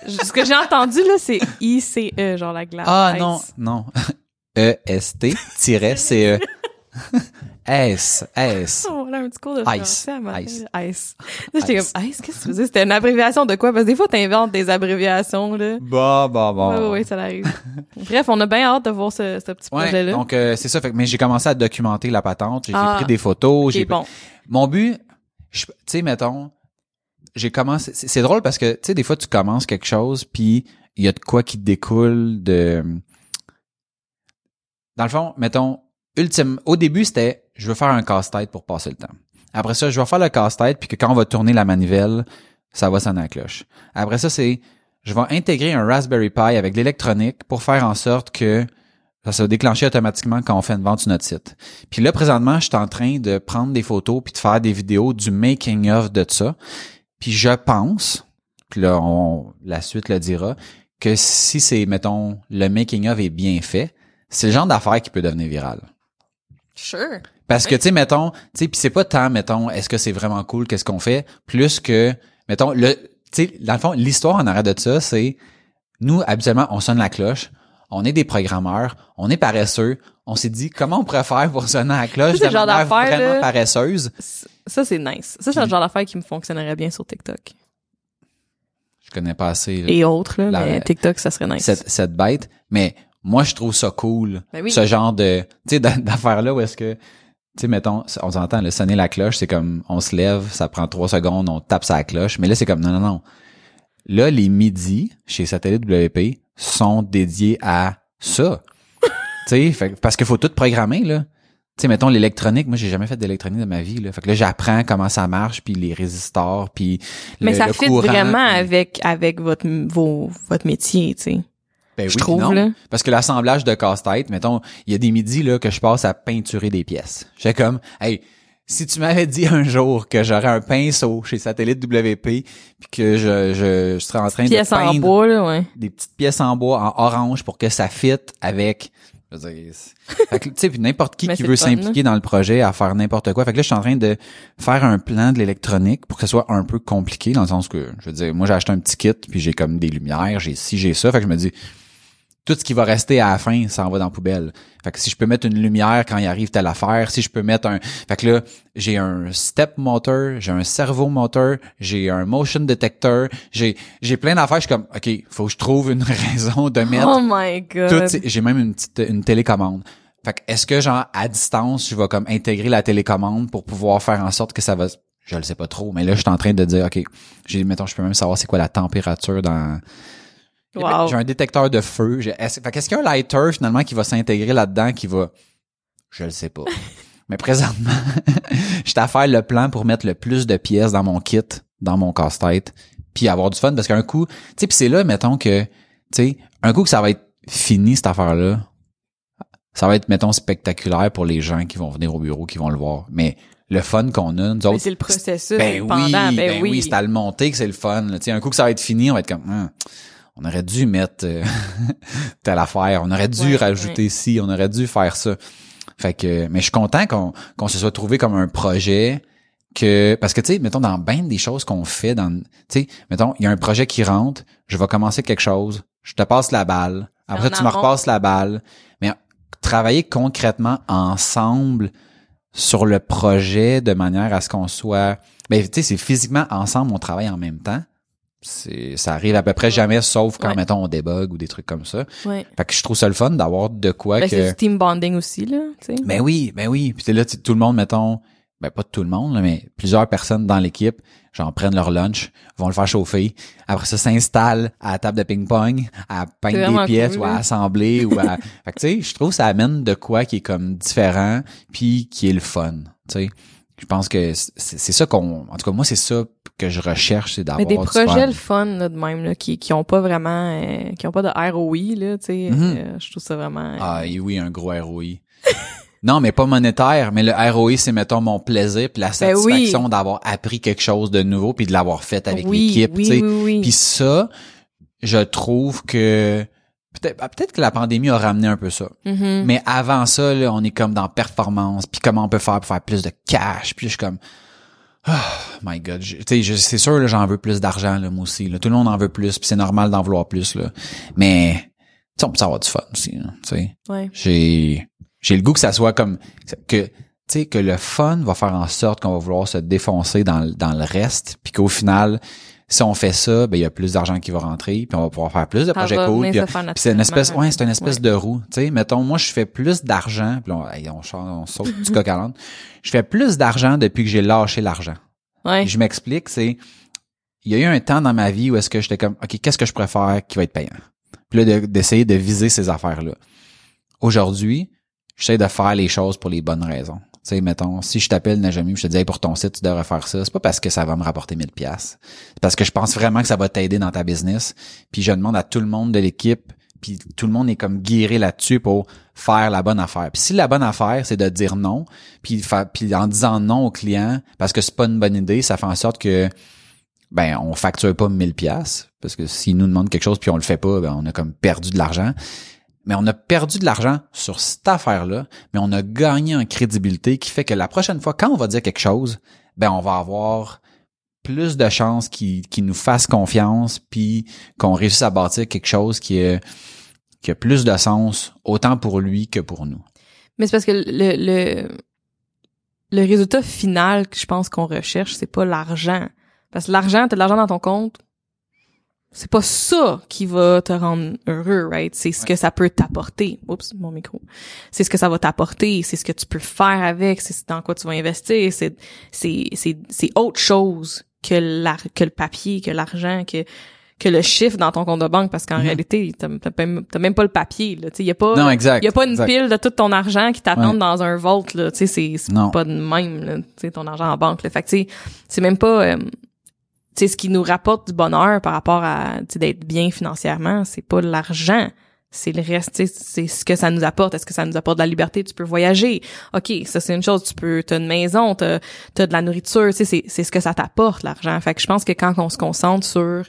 Ce que j'ai entendu là, c'est ICE, genre la glace. Ah Ice. non, non, [LAUGHS] E-S-T, tiret, C-E. [LAUGHS] S, S. Oh, voilà un petit cours de Ice. français à matin. Ice. Ice. Là, j'étais Ice. comme, Ice, qu'est-ce que tu faisais? C'était une abréviation de quoi? Parce que des fois, t'inventes des abréviations, là. Bah, bah, bah. Ouais, ouais, ça arrive. Bref, on a bien hâte de voir ce, ce petit Ouais, projet-là. donc euh, c'est ça. Fait mais j'ai commencé à documenter la patente. J'ai Ah. pris des photos. Ok, J'ai bon. Mon but, tu sais, mettons, j'ai commencé. C'est drôle parce que tu sais, des fois, tu commences quelque chose, puis il y a de quoi qui découle de. Dans le fond, mettons, ultime. Au début, c'était, je veux faire un casse-tête pour passer le temps. Après ça, je vais faire le casse-tête, puis que quand on va tourner la manivelle, ça va sonner la. Après ça, c'est, je vais intégrer un Raspberry Pi avec l'électronique pour faire en sorte que ça se va déclencher automatiquement quand on fait une vente sur notre site. Puis là, présentement, je suis en train de prendre des photos puis de faire des vidéos du making of de ça. Puis je pense, puis là, on, la suite le dira, que si c'est, mettons, le making of est bien fait, c'est le genre d'affaire qui peut devenir viral. Sure. Parce que, tu sais, mettons, tu sais, puis c'est pas tant, mettons, est-ce que c'est vraiment cool, qu'est-ce qu'on fait, plus que, mettons, le, tu sais, dans le fond, l'histoire en arrière de ça, c'est, nous, habituellement, on sonne la cloche, on est des programmeurs, on est paresseux, on s'est dit, comment on pourrait faire pour sonner la cloche Ça, c'est de genre manière vraiment là. paresseuse? Ça, c'est nice. Ça, c'est le genre d'affaire qui me fonctionnerait bien sur TikTok. Je connais pas assez, là, Et autres, là, La- mais TikTok, ça serait nice. cette, cette bête, mais moi, je trouve ça cool, Ben oui. ce genre de, tu sais, d'a- d'affaires-là où est-ce que, tu sais, mettons, on s'entend, le sonner la cloche, c'est comme, on se lève, ça prend trois secondes, on tape sa cloche, mais là, c'est comme, non, non, non. Là, les midis, chez Satellite WP, sont dédiés à ça. [LAUGHS] tu sais, parce qu'il faut tout programmer, là. Tu sais, mettons, l'électronique, moi, j'ai jamais fait d'électronique de ma vie, là. Fait que là, j'apprends comment ça marche, puis les résistors, puis mais le- ça le fit courant, vraiment puis- avec, avec votre, vos, votre métier, tu sais. Ben je oui, trouve, non. là. Parce que l'assemblage de casse-tête, mettons, il y a des midis là que je passe à peinturer des pièces. J'étais comme, hey, si tu m'avais dit un jour que j'aurais un pinceau chez Satellite WP, puis que je, je, je serais en train Pièce de en peindre bois, là, ouais. des petites pièces en bois en orange pour que ça fitte avec je veux dire, c'est- fait que, tu sais, puis n'importe qui [LAUGHS] qui veut s'impliquer dans le projet à faire n'importe quoi. Fait que là, je suis en train de faire un plan de l'électronique pour que ce soit un peu compliqué dans le sens que, je veux dire, moi, j'ai acheté un petit kit puis j'ai comme des lumières, j'ai ci, j'ai ça. Fait que je me dis, tout ce qui va rester à la fin, ça en va dans la poubelle. Fait que si je peux mettre une lumière quand il arrive telle affaire, si je peux mettre un... Fait que là, j'ai un step motor, j'ai un servo motor, j'ai un motion detector, j'ai j'ai plein d'affaires. Je suis comme, OK, faut que je trouve une [LAUGHS] raison de mettre Oh my god. j'ai même une petite une télécommande. Fait que est-ce que genre à distance, je vais comme intégrer la télécommande pour pouvoir faire en sorte que ça va je le sais pas trop, mais là je suis en train de dire OK, j'ai mettons je peux même savoir c'est quoi la température dans Wow. J'ai un détecteur de feu, j'ai est-ce fait qu'est-ce qu'il y a un lighter finalement qui va s'intégrer là-dedans qui va je le sais pas. [LAUGHS] mais présentement, [LAUGHS] j'étais à faire le plan pour mettre le plus de pièces dans mon kit, dans mon casse-tête, puis avoir du fun parce qu'un coup, tu sais puis c'est là mettons que tu sais, un coup que ça va être fini cette affaire-là, ça va être, mettons, spectaculaire pour les gens qui vont venir au bureau, qui vont le voir. Mais le fun qu'on a, nous Mais autres, c'est le processus ben pendant, oui, ben, ben oui. oui, c'est à le monter que c'est le fun. là. Tu sais, un coup que ça va être fini, on va être comme, Hum, on aurait dû mettre euh, [LAUGHS] telle affaire, on aurait dû Ouais, rajouter ci, on aurait dû faire ça. Fait que, mais je suis content qu'on qu'on se soit trouvé comme un projet que parce que tu sais mettons dans bien des choses qu'on fait dans tu sais mettons il y a un projet qui rentre je vais commencer quelque chose je te passe la balle après En tu me repasses la balle. Mais travailler concrètement ensemble sur le projet de manière à ce qu'on soit ben tu sais c'est physiquement ensemble on travaille en même temps c'est ça arrive à peu près jamais sauf quand Ouais. mettons on débug ou des trucs comme ça Ouais. fait que je trouve ça le fun d'avoir de quoi Ben, que c'est du team bonding aussi, là, tu sais. ben oui, ben oui. Puis là, tout le monde, mettons, ben pas tout le monde, là, mais plusieurs personnes dans l'équipe, genre prennent leur lunch, vont le faire chauffer, après ça s'installent à la table de ping-pong, à peindre des pièces cool, ou à là. assembler ou à. [LAUGHS] Fait que tu sais, je trouve ça amène de quoi qui est comme différent, puis qui est le fun. Tu sais, je pense que c'est ça qu'on, en tout cas moi c'est ça que je recherche, c'est d'avoir des projets fun. le fun là, de même là, qui qui ont pas vraiment euh, qui ont pas de ROI là, tu sais, Mhm. euh, je trouve ça vraiment euh, Ah et oui, un gros ROI. [LAUGHS] non, mais pas monétaire, mais le ROI, c'est mettons mon plaisir puis la Ben oui. satisfaction d'avoir appris quelque chose de nouveau puis de l'avoir fait avec oui, l'équipe, oui, tu sais. oui, oui. Puis ça, je trouve que peut-être ah, peut-être que la pandémie a ramené un peu ça. Mhm. Mais avant ça, là, on est comme dans performance, puis comment on peut faire pour faire plus de cash, puis je suis comme Oh my god, c'est sûr là, j'en veux plus d'argent là, moi aussi. Là. Tout le monde en veut plus, puis c'est normal d'en vouloir plus là. Mais on peut avoir du fun aussi, sais Ouais. j'ai j'ai le goût que ça soit comme que tu tu sais, que le fun va faire en sorte qu'on va vouloir se défoncer dans, le- dans le reste, puis qu'au final, si on fait ça, ben il y a plus d'argent qui va rentrer, puis on va pouvoir faire plus de projets cool. Puis, c'est une espèce, ouais, c'est une espèce Ouais. de roue. Tu sais, mettons, moi je fais plus d'argent, puis là, on, hey, on, saute du [LAUGHS] coq à l'âne. Je fais plus d'argent depuis que j'ai lâché l'argent. Ouais. Je m'explique, c'est il y a eu un temps dans ma vie où est-ce que j'étais comme OK, qu'est-ce que je préfère qui va être payant? Puis là de- d'essayer de viser ces affaires-là. Aujourd'hui, j'essaie de faire les choses pour les bonnes raisons. Tu sais, mettons, si je t'appelle Najami, je te dis hey, pour ton site, tu devrais faire ça, c'est pas parce que ça va me rapporter 1000 pièces. C'est parce que je pense vraiment que ça va t'aider dans ta business. Puis je demande à tout le monde de l'équipe, puis tout le monde est comme guéri là-dessus pour faire la bonne affaire. Puis si la bonne affaire, c'est de dire non, puis, en disant non au client parce que c'est pas une bonne idée, ça fait en sorte que ben on facture pas 1000 pièces parce que s'ils nous demandent quelque chose puis on le fait pas, ben on a comme perdu de l'argent. Mais on a perdu de l'argent sur cette affaire-là, mais on a gagné en crédibilité qui fait que la prochaine fois, quand on va dire quelque chose, ben on va avoir plus de chances qu'ils nous fassent confiance puis qu'on réussisse à bâtir quelque chose qui, est, qui a plus de sens autant pour lui que pour nous. Mais c'est parce que le, le, le résultat final que je pense qu'on recherche, c'est pas l'argent. Parce que l'argent, t'as de l'argent dans ton compte, c'est pas ça qui va te rendre heureux, right? C'est ce que ça peut t'apporter. Oups, mon micro. C'est ce que ça va t'apporter, c'est ce que tu peux faire avec, c'est dans quoi tu vas investir, c'est, c'est, c'est, c'est autre chose que l'ar- que le papier, que l'argent, que, que le chiffre dans ton compte de banque, parce qu'en Mhm. réalité, t'as, t'as même, t'as même pas le papier, là. Tu y a pas, Non, exact. y a pas une exact. pile de tout ton argent qui t'attend Ouais. dans un vault, là. Tu sais, c'est, pas de même, là. Tu sais, ton argent en banque, là. Fait que, c'est même pas, euh, sais, ce qui nous rapporte du bonheur par rapport à, d'être bien financièrement, c'est pas l'argent. C'est le reste, c'est ce que ça nous apporte. Est-ce que ça nous apporte de la liberté? Tu peux voyager. OK, ça, c'est une chose. Tu peux, t'as une maison, t'as, t'as de la nourriture. C'est ce que ça t'apporte, l'argent. Fait que je pense que quand on se concentre sur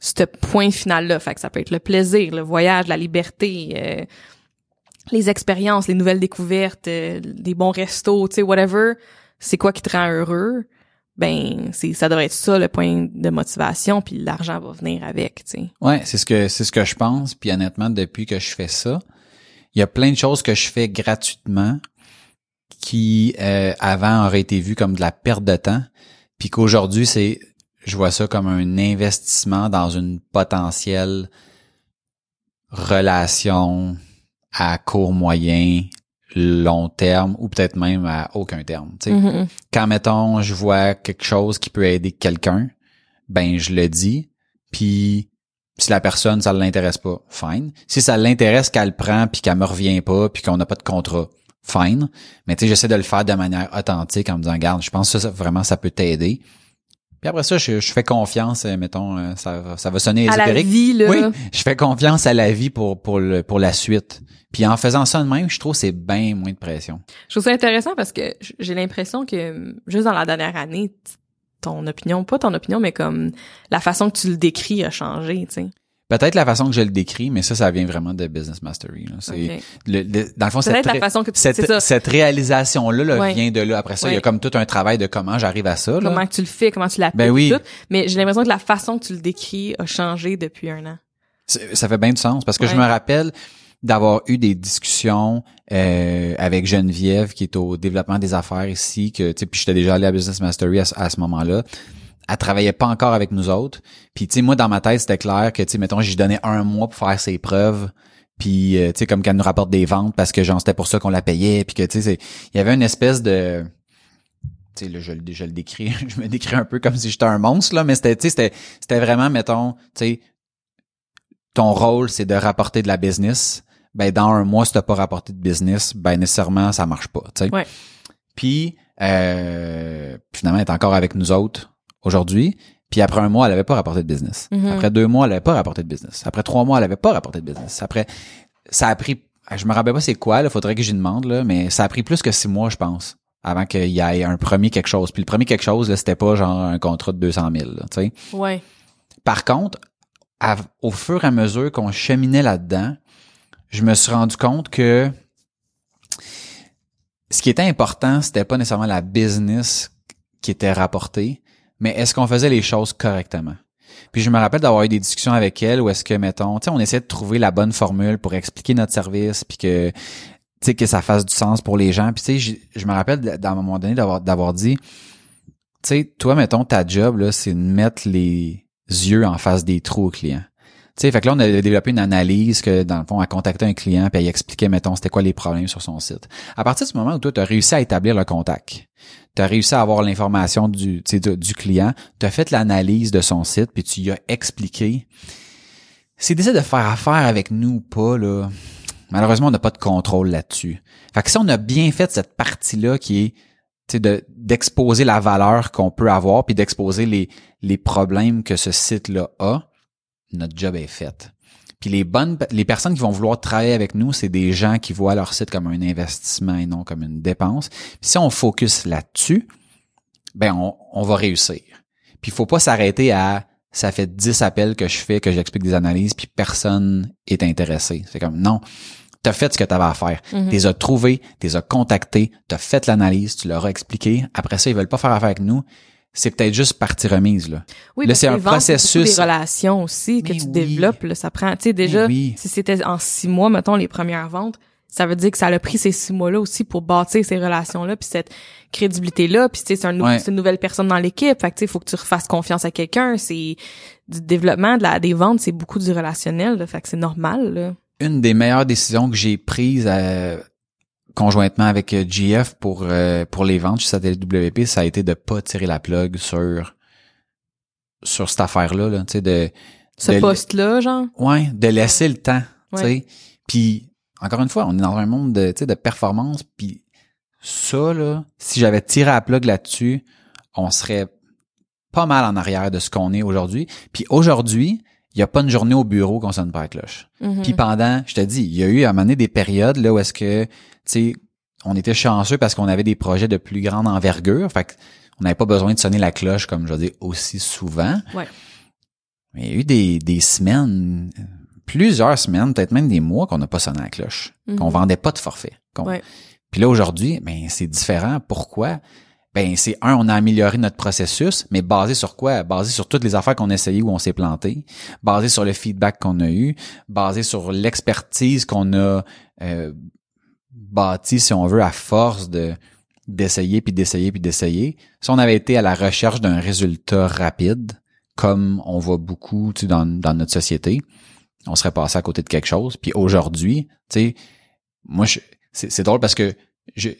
ce point final-là, fait que ça peut être le plaisir, le voyage, la liberté, euh, les expériences, les nouvelles découvertes, euh, des bons restos, tu sais, whatever, c'est quoi qui te rend heureux, ben c'est ça devrait être ça le point de motivation, puis l'argent va venir avec, tu sais. Ouais, c'est ce que c'est ce que je pense. Puis honnêtement, depuis que je fais ça, il y a plein de choses que je fais gratuitement qui euh, avant auraient été vues comme de la perte de temps, puis qu'aujourd'hui c'est je vois ça comme un investissement dans une potentielle relation à court moyen long terme ou peut-être même à aucun terme. tu sais Mhm. quand mettons je vois quelque chose qui peut aider quelqu'un, ben je le dis. Puis si la personne ça l'intéresse pas, fine. Si ça l'intéresse qu'elle le prend puis qu'elle me revient pas puis qu'on n'a pas de contrat, fine. Mais tu sais j'essaie de le faire de manière authentique en me disant regarde, je pense que ça, ça, vraiment ça peut t'aider. Puis après ça je, je fais confiance, euh, mettons euh, ça va- ça va sonner À la vie là. Oui, je fais confiance à la vie pour pour le pour la suite. Puis en faisant ça de même, je trouve que c'est bien moins de pression. Je trouve ça intéressant parce que j'ai l'impression que hum, juste dans la dernière année, ton opinion, pas ton opinion, mais comme la façon que tu le décris a changé, tu sais. Peut-être la façon que je le décris, mais ça, ça vient vraiment de Business Mastery. là. C'est Ok. le- le- dans le fond, cette, la ré- façon que tu c'est cette, ça. cette réalisation-là là, Ouais. vient de là. Après ça, il y a comme tout un travail de comment j'arrive à ça. là. Comment tu le fais, comment tu l'appliques, Ben oui. tout. Mais j'ai l'impression que la façon que tu le décris a changé depuis un an. Ça fait bien du sens parce que je me rappelle d'avoir eu des discussions euh, avec Geneviève qui est au développement des affaires ici que tu sais puis j'étais déjà allé à Business Mastery à ce moment-là elle travaillait pas encore avec nous autres puis tu sais moi dans ma tête c'était clair que tu sais mettons j'ai donné un mois pour faire ses preuves puis euh, tu sais comme qu'elle nous rapporte des ventes parce que genre c'était pour ça qu'on la payait puis que tu sais il y avait une espèce de tu sais là, je, le- je le décris [LAUGHS] je me décris un peu comme si j'étais un monstre là mais c'était tu sais c'était c'était vraiment mettons tu sais ton rôle, c'est de rapporter de la business, ben dans un mois, si t'as pas rapporté de business, ben nécessairement, ça marche pas. tu sais. Ouais. Puis euh, finalement, elle est encore avec nous autres aujourd'hui. Puis après un mois, elle avait pas rapporté de business. Mhm. Après deux mois, elle avait pas rapporté de business. Après trois mois, elle avait pas rapporté de business. Après, ça a pris, je me rappelle pas c'est quoi, là, faudrait que j'y demande, là, mais ça a pris plus que six mois, je pense, avant qu'il y ait un premier quelque chose. Puis le premier quelque chose, là, c'était pas genre un contrat de 200 000, là, tu sais. Ouais. Par contre, à- au fur et à mesure qu'on cheminait là-dedans, je me suis rendu compte que ce qui était important, c'était pas nécessairement la business qui était rapportée, mais est-ce qu'on faisait les choses correctement? Puis je me rappelle d'avoir eu des discussions avec elle où est-ce que, mettons, tu sais, on essayait de trouver la bonne formule pour expliquer notre service, puis que que ça fasse du sens pour les gens. Puis je- me rappelle d- à un moment donné d'avoir d'avoir dit, tu sais, toi, mettons, ta job, là, c'est de mettre les yeux en face des trous aux clients. Fait que là, on a développé une analyse que, dans le fond, elle contactait un client puis elle expliquait, mettons, c'était quoi les problèmes sur son site. À partir du moment où toi, tu as réussi à établir le contact, tu as réussi à avoir l'information du, du, du client, tu as fait l'analyse de son site puis tu y as expliqué. S'il décide de faire affaire avec nous ou pas, là, malheureusement, on n'a pas de contrôle là-dessus. Fait que si on a bien fait cette partie-là qui est d'exposer la valeur qu'on peut avoir puis d'exposer les les problèmes que ce site-là a, notre job est fait. Puis les bonnes les personnes qui vont vouloir travailler avec nous, c'est des gens qui voient leur site comme un investissement et non comme une dépense. Puis si on focus là-dessus, ben on, on va réussir. Puis il faut pas s'arrêter à ça fait 10 appels que je fais, que j'explique des analyses, puis personne est intéressé. C'est comme non, t'as fait ce que t'avais à faire. Mhm. T'es as trouvés, t'es as contactés, t'as fait l'analyse, tu leur as expliqué. Après ça, ils veulent pas faire affaire avec nous. C'est peut-être juste partie remise, là. Oui, Là, c'est un ventes, processus. des relations aussi que Mais tu oui. développes. Là, ça prend, tu sais, déjà, oui. si c'était en six mois, mettons, les premières ventes, ça veut dire que ça a pris ces six mois-là aussi pour bâtir ces relations-là, puis cette crédibilité-là, puis c'est un Ouais. une nouvelle personne dans l'équipe. Fait que tu faut que tu refasses confiance à quelqu'un. C'est du développement, de la, des ventes, c'est beaucoup du relationnel. Là, fait que c'est normal. Là. Une des meilleures décisions que j'ai prises euh, conjointement avec euh, GF pour euh, pour les ventes chez Satellite WP, ça a été de pas tirer la plug sur sur cette affaire-là, là, tu sais, de Ce de- poste-là, genre? Ouais, de laisser le temps, tu sais. Puis encore une fois, on est dans un monde de, tu sais, de performance, puis ça là, si j'avais tiré la plug là-dessus, on serait pas mal en arrière de ce qu'on est aujourd'hui. Puis aujourd'hui, il y a pas une journée au bureau qu'on sonne pas la cloche. Mhm. Puis pendant, je te dis, il y a eu à un moment donné des périodes là où est-ce que, sais, on était chanceux parce qu'on avait des projets de plus grande envergure, fait qu'on n'avait pas besoin de sonner la cloche comme je veux dire aussi souvent. Ouais. Mais il y a eu des, des semaines, plusieurs semaines, peut-être même des mois qu'on n'a pas sonné la cloche, Mhm. qu'on vendait pas de forfait. Ouais. Puis là aujourd'hui, ben c'est différent. Pourquoi? Ben c'est un, on a amélioré notre processus, mais basé sur quoi? Basé sur toutes les affaires qu'on a essayées où on s'est planté, basé sur le feedback qu'on a eu, basé sur l'expertise qu'on a euh, bâti, si on veut, à force de d'essayer puis d'essayer puis d'essayer. Si on avait été à la recherche d'un résultat rapide, comme on voit beaucoup tu sais, dans, dans notre société, on serait passé à côté de quelque chose. Puis aujourd'hui, tu sais, moi, je- c'est drôle parce que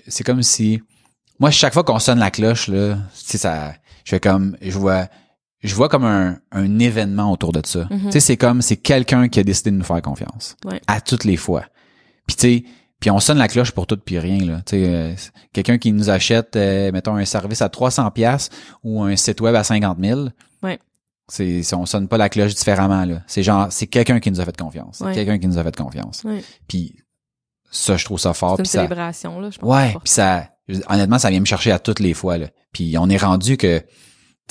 c'est comme si, moi, chaque fois qu'on sonne la cloche, là, tu sais, ça, je fais comme, je vois, je vois comme un, un événement autour de ça. Mhm. Tu sais, c'est comme, c'est quelqu'un qui a décidé de nous faire confiance. Ouais. À toutes les fois. Puis tu sais, puis on sonne la cloche pour tout puis rien là. Euh, quelqu'un qui nous achète, euh, mettons un service à 300 pièces ou un site web à 50 000. Ouais. C'est, on sonne pas la cloche différemment là. C'est genre, c'est quelqu'un qui nous a fait confiance. Ouais. quelqu'un qui nous a fait confiance. Ouais. Puis ça, je trouve ça fort. C'est une ça, célébration, là, je pense. ouais. Puis ça, honnêtement, ça vient me chercher à toutes les fois là. Puis on est rendu que,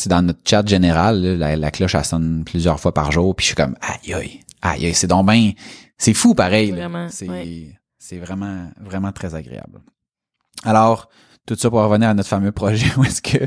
dans notre chat général, là, la, la cloche elle sonne plusieurs fois par jour. Puis je suis comme, aïe aïe, aïe aïe, c'est donc ben, c'est fou pareil. là. Vraiment, C'est, ouais. C'est vraiment, vraiment très agréable. Alors, tout ça pour revenir à notre fameux projet [LAUGHS] où est-ce que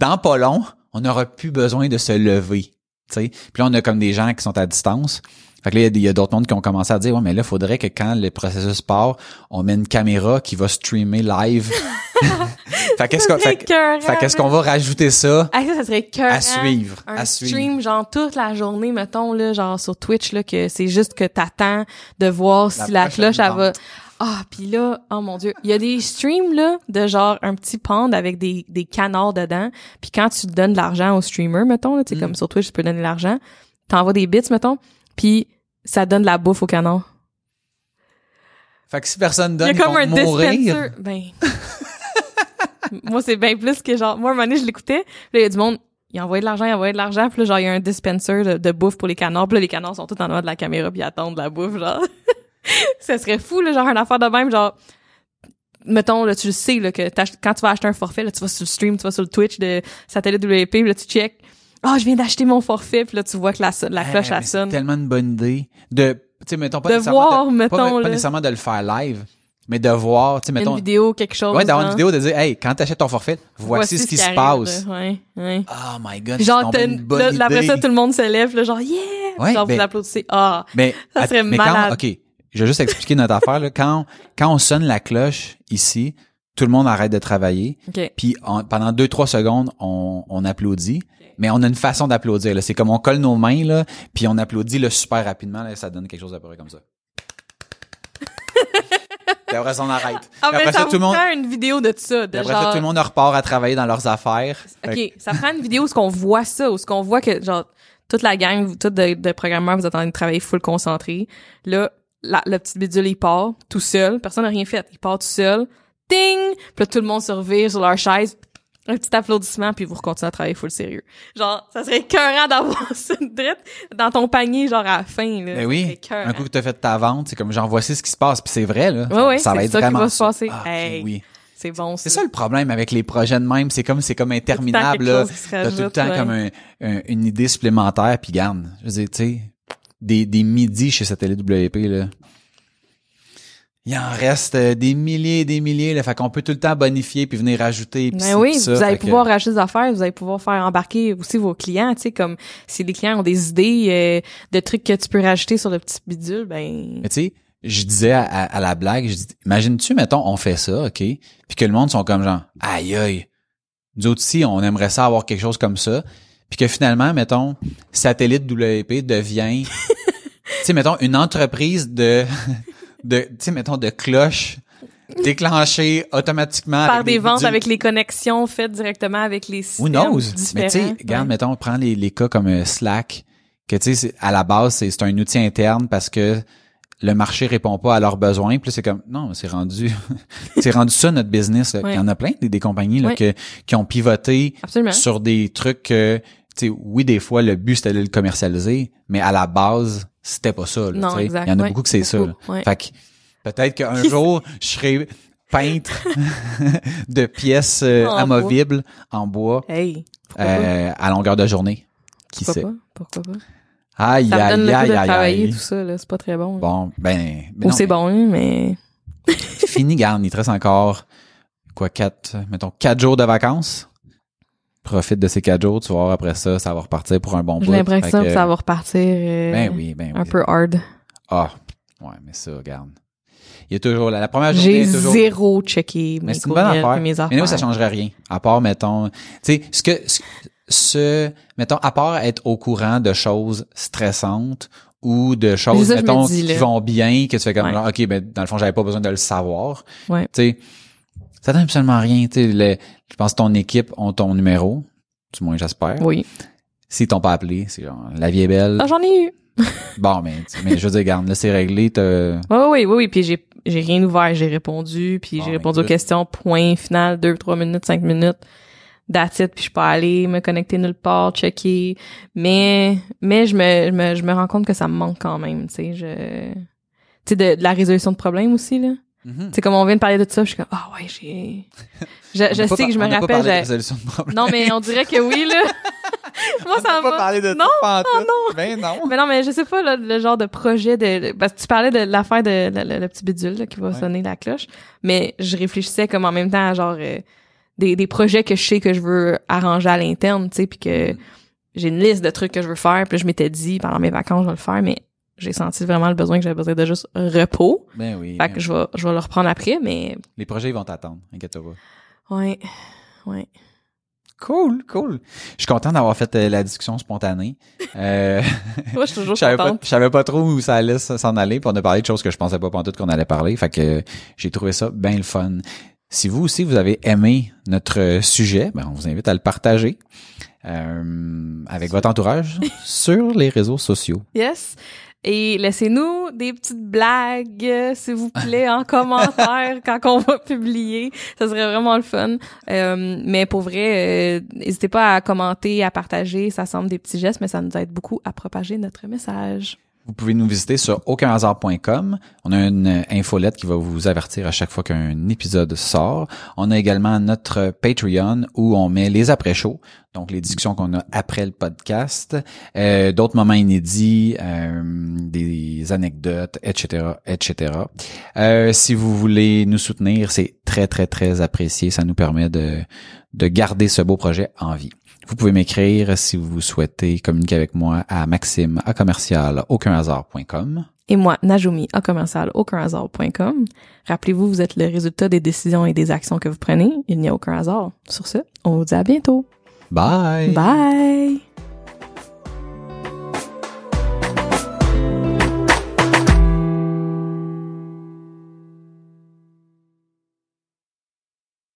dans pas long, on n'aura plus besoin de se lever. tu sais. Puis là, on a comme des gens qui sont à distance. Fait que là, il y a des- il y a, d'autres mondes qui ont commencé à dire, ouais, mais là, il faudrait que quand le processus part, on met une caméra qui va streamer live. [LAUGHS] [LAUGHS] fait qu'est-ce qu'on, fait, que- fait qu'est-ce qu'on va rajouter ça Ah, ça, ça serait cœur. à suivre, Un à suivre. stream, genre, toute la journée, mettons, là, genre, sur Twitch, là, que c'est juste que t'attends de voir si la cloche, elle va... Ah, puis là, oh mon Dieu, il y a des streams, là, de genre, un petit pond avec des, des canards dedans, puis quand tu donnes de l'argent au streamer, mettons, là, tu sais, Mm. comme sur Twitch, tu peux donner de l'argent, t'envoies des bits, mettons, puis ça donne de la bouffe au canard. Fait que si personne Il y donne, a ils comme vont un mourir. dispenser. Ben. [LAUGHS] moi, c'est bien plus que genre, moi, un moment donné, je l'écoutais. Là, il y a du monde, il envoyait de l'argent, il envoyait de l'argent. Puis là, genre, il y a un dispenser de, de bouffe pour les canards. Puis là, les canards sont tous en arrière de la caméra puis ils attendent de la bouffe, genre. [LAUGHS] ça serait fou, là, genre, une affaire de même, genre. Mettons, là, tu le sais, là, que quand tu vas acheter un forfait, là, tu vas sur le stream, tu vas sur le Twitch de Satellite WP, puis là, tu check. Ah, je viens d'acheter mon forfait, puis là, tu vois que la, la cloche, C'est sonne. tellement une bonne idée de, tu sais, mettons pas De nécessairement voir, mettons, pas, nécessairement de le faire live, mais de voir, tu sais, mettons, Une vidéo, quelque chose. ouais, d'avoir une hein. vidéo de dire, hey, quand t'achètes ton forfait, voici, ce qui se passe. Ouais, ouais. Oh my god, genre, c'est une bonne là, après idée. ça, tout le monde se lève, là, genre, yeah! Ouais, genre, ben- vous applaudissez. Ah! mais, ça serait mais malade. quand, ok, je vais juste expliquer notre affaire. Là. Quand, quand on sonne la cloche ici, tout le monde arrête de travailler. OK. Puis en- pendant deux, trois secondes, on, on applaudit. Mais on a une façon d'applaudir. là. C'est comme on colle nos mains, là, puis on applaudit là, super rapidement. Là, ça donne quelque chose à peu près comme ça. [LAUGHS] puis après ça, on arrête. Ah, mais après ça ça, tout le monde... prend une vidéo de ça, de puis après genre... ça, tout le monde repart à travailler dans leurs affaires. Fait OK, ça prend une vidéo où ce qu'on voit ça, où ce qu'on voit que, genre, toute la gang, toute de, de programmeurs, vous êtes en train de travailler full concentré. Là, la, le petit bidule, il part tout seul. Personne n'a rien fait. Il part tout seul. Ding! Puis là, tout le monde se revire sur leur chaise. Un petit applaudissement, puis vous continuez à travailler full sérieux. Genre, ça serait écœurant d'avoir [LAUGHS] ça direct dans ton panier, genre, à la fin, là. Ben Ça oui, un coup que tu as fait ta vente, c'est comme genre voici ce qui se passe, puis c'est vrai là. Ouais, ouais, ça va être ça qui vraiment va se passer. Ah, Hey. oui. C'est bon, C'est ça le problème avec les projets de même, c'est comme c'est comme interminable là. qui T'as tout le temps ouais. comme un- un- une idée supplémentaire puis garde. Je veux dire, tu sais, des des midis chez Satellite WP là. Il en reste euh, des milliers et des milliers, là, fait qu'on peut tout le temps bonifier puis venir rajouter puis Ben oui, puis ça, vous allez que- pouvoir racheter des affaires, vous allez pouvoir faire embarquer aussi vos clients, tu sais, comme si les clients ont des idées euh, de trucs que tu peux rajouter sur le petit bidule, ben Mais tu sais, je disais à, à- à la blague, je dis, imagine-tu, mettons, on fait ça, OK, puis que le monde sont comme genre, aïe aïe, nous autres aussi, on aimerait ça avoir quelque chose comme ça, puis que finalement, mettons, Satellite WP devient, [LAUGHS] tu sais, mettons, une entreprise de, de tu sais, mettons, de cloches déclenchées automatiquement. par avec des ventes avec les connexions faites directement avec les Who systèmes knows? différents. Mais tu sais, regarde, mettons, prends les, les cas comme euh, Slack, que tu sais, à la base, c'est un outil interne parce que le marché répond pas à leurs besoins. Puis c'est comme, non, c'est rendu, [LAUGHS] c'est rendu ça notre business. là. Ouais. Il y en a plein des, des compagnies là, Ouais. que, qui ont pivoté Absolument. sur des trucs que, tu sais, oui, des fois, le but, c'était de le commercialiser, mais à la base, c'était pas ça. là, Non, exact, Il y en a beaucoup que c'est ça. Là. Fait que peut-être qu'un jour, je serai peintre [LAUGHS] de pièces euh, En amovibles en bois Hey, pourquoi euh, à longueur de journée. Qui pas? sait? Pourquoi pas? Pourquoi pas? Aïe, Ça me donne aïe, le goût aïe, de aïe, travailler aïe. tout ça, là, c'est pas très bon. là. Bon, ben, mais Ou c'est bon, hein, mais Fini, garde, il te reste encore, quoi, quatre, mettons, quatre jours de vacances? Profite de ces quatre jours, tu vas voir, après ça, ça va repartir pour un bon bout. j'ai l'impression que ça va repartir euh, Ben oui, ben oui. un peu hard. Ah, ouais, mais ça, regarde. Il y a toujours, la, la première journée, J'ai toujours... zéro checké Mais mes c'est une bonne affaire. mes Mais affaires. nous, ça changerait rien. À part, mettons, tu sais, ce que, ce, ce- mettons, à part être au courant de choses stressantes ou de choses, ça me mettons, dis, qui vont bien, que tu fais comme, Ouais. genre, OK, ben, dans le fond, j'avais pas besoin de le savoir. Ouais. Tu sais, ça donne absolument rien. Tu sais, le- je pense que ton équipe ont ton numéro. Du moins, j'espère. Oui. S'ils t'ont pas appelé, c'est genre, la vie est belle. Ah, j'en ai eu. [LAUGHS] Bon, mais, mais je veux dire, regarde, là, c'est réglé, Oui, oui, oui, oui. Puis j'ai, j'ai rien ouvert, j'ai répondu, puis Bon, j'ai ben, répondu aux questions, point final, deux, trois minutes, cinq minutes. That's it, puis je pas allée me connecter nulle part, checker. Mais, mais je me, je me, je me rends compte que ça me manque quand même, tu sais, je, tu sais, de, de la résolution de problèmes aussi, là. Mhm. Tu sais, comme on vient de parler de ça, je suis comme, ah ouais, j'ai, je, pas sais que je me on pas rappelle, parlé de j'ai- résolution de problème. non, mais on dirait que oui, là. [LAUGHS] Moi, ça On n'a pas va. parlé de Non, tout pantoute. Ben non. Mais non, mais je sais pas là, le genre de projet de parce que tu parlais de l'affaire de le, le- le petit bidule là, qui va Ouais. sonner la cloche, mais je réfléchissais comme en même temps à genre euh, des, des projets que je sais que je veux arranger à l'interne, tu sais, puis que Mm. j'ai une liste de trucs que je veux faire, puis je m'étais dit pendant mes vacances je vais le faire, mais j'ai senti vraiment le besoin que j'avais besoin de juste repos. Ben oui. Fait que je vais je vais le reprendre après, mais Les projets, ils vont t'attendre. Inquiète-toi pas. ouais. Ouais. Cool, cool. Je suis content d'avoir fait euh, la discussion spontanée. Euh, [LAUGHS] Moi, je suis toujours [LAUGHS] je savais pas, je savais pas trop où ça allait s'en aller, puis on a parlé de choses que je pensais pas pantoute qu'on allait parler. Fait que euh, j'ai trouvé ça bien le fun. Si vous aussi vous avez aimé notre sujet, ben on vous invite à le partager euh, avec votre entourage [LAUGHS] sur les réseaux sociaux. Yes. Et laissez-nous des petites blagues, s'il vous plaît, en [LAUGHS] commentaire quand on va publier. Ça serait vraiment le fun. Euh, mais pour vrai, euh, n'hésitez pas à commenter, à partager. Ça semble des petits gestes, mais ça nous aide beaucoup à propager notre message. Vous pouvez nous visiter sur aucunhasard.com. On a une euh, infolette qui va vous avertir à chaque fois qu'un épisode sort. On a également notre Patreon où on met les après-shows, donc les discussions qu'on a après le podcast, euh, d'autres moments inédits, euh, des anecdotes, etc., etc. Euh, si vous voulez nous soutenir, c'est très, très, très apprécié. Ça nous permet de, de garder ce beau projet en vie. Vous pouvez m'écrire si vous souhaitez communiquer avec moi à maxime à commercial aucunhasard.com. Et moi, Najumi, à commercial aucun hasard.com. Rappelez-vous, vous êtes le résultat des décisions et des actions que vous prenez. Il n'y a aucun hasard. Sur ce, on vous dit à bientôt. Bye! Bye!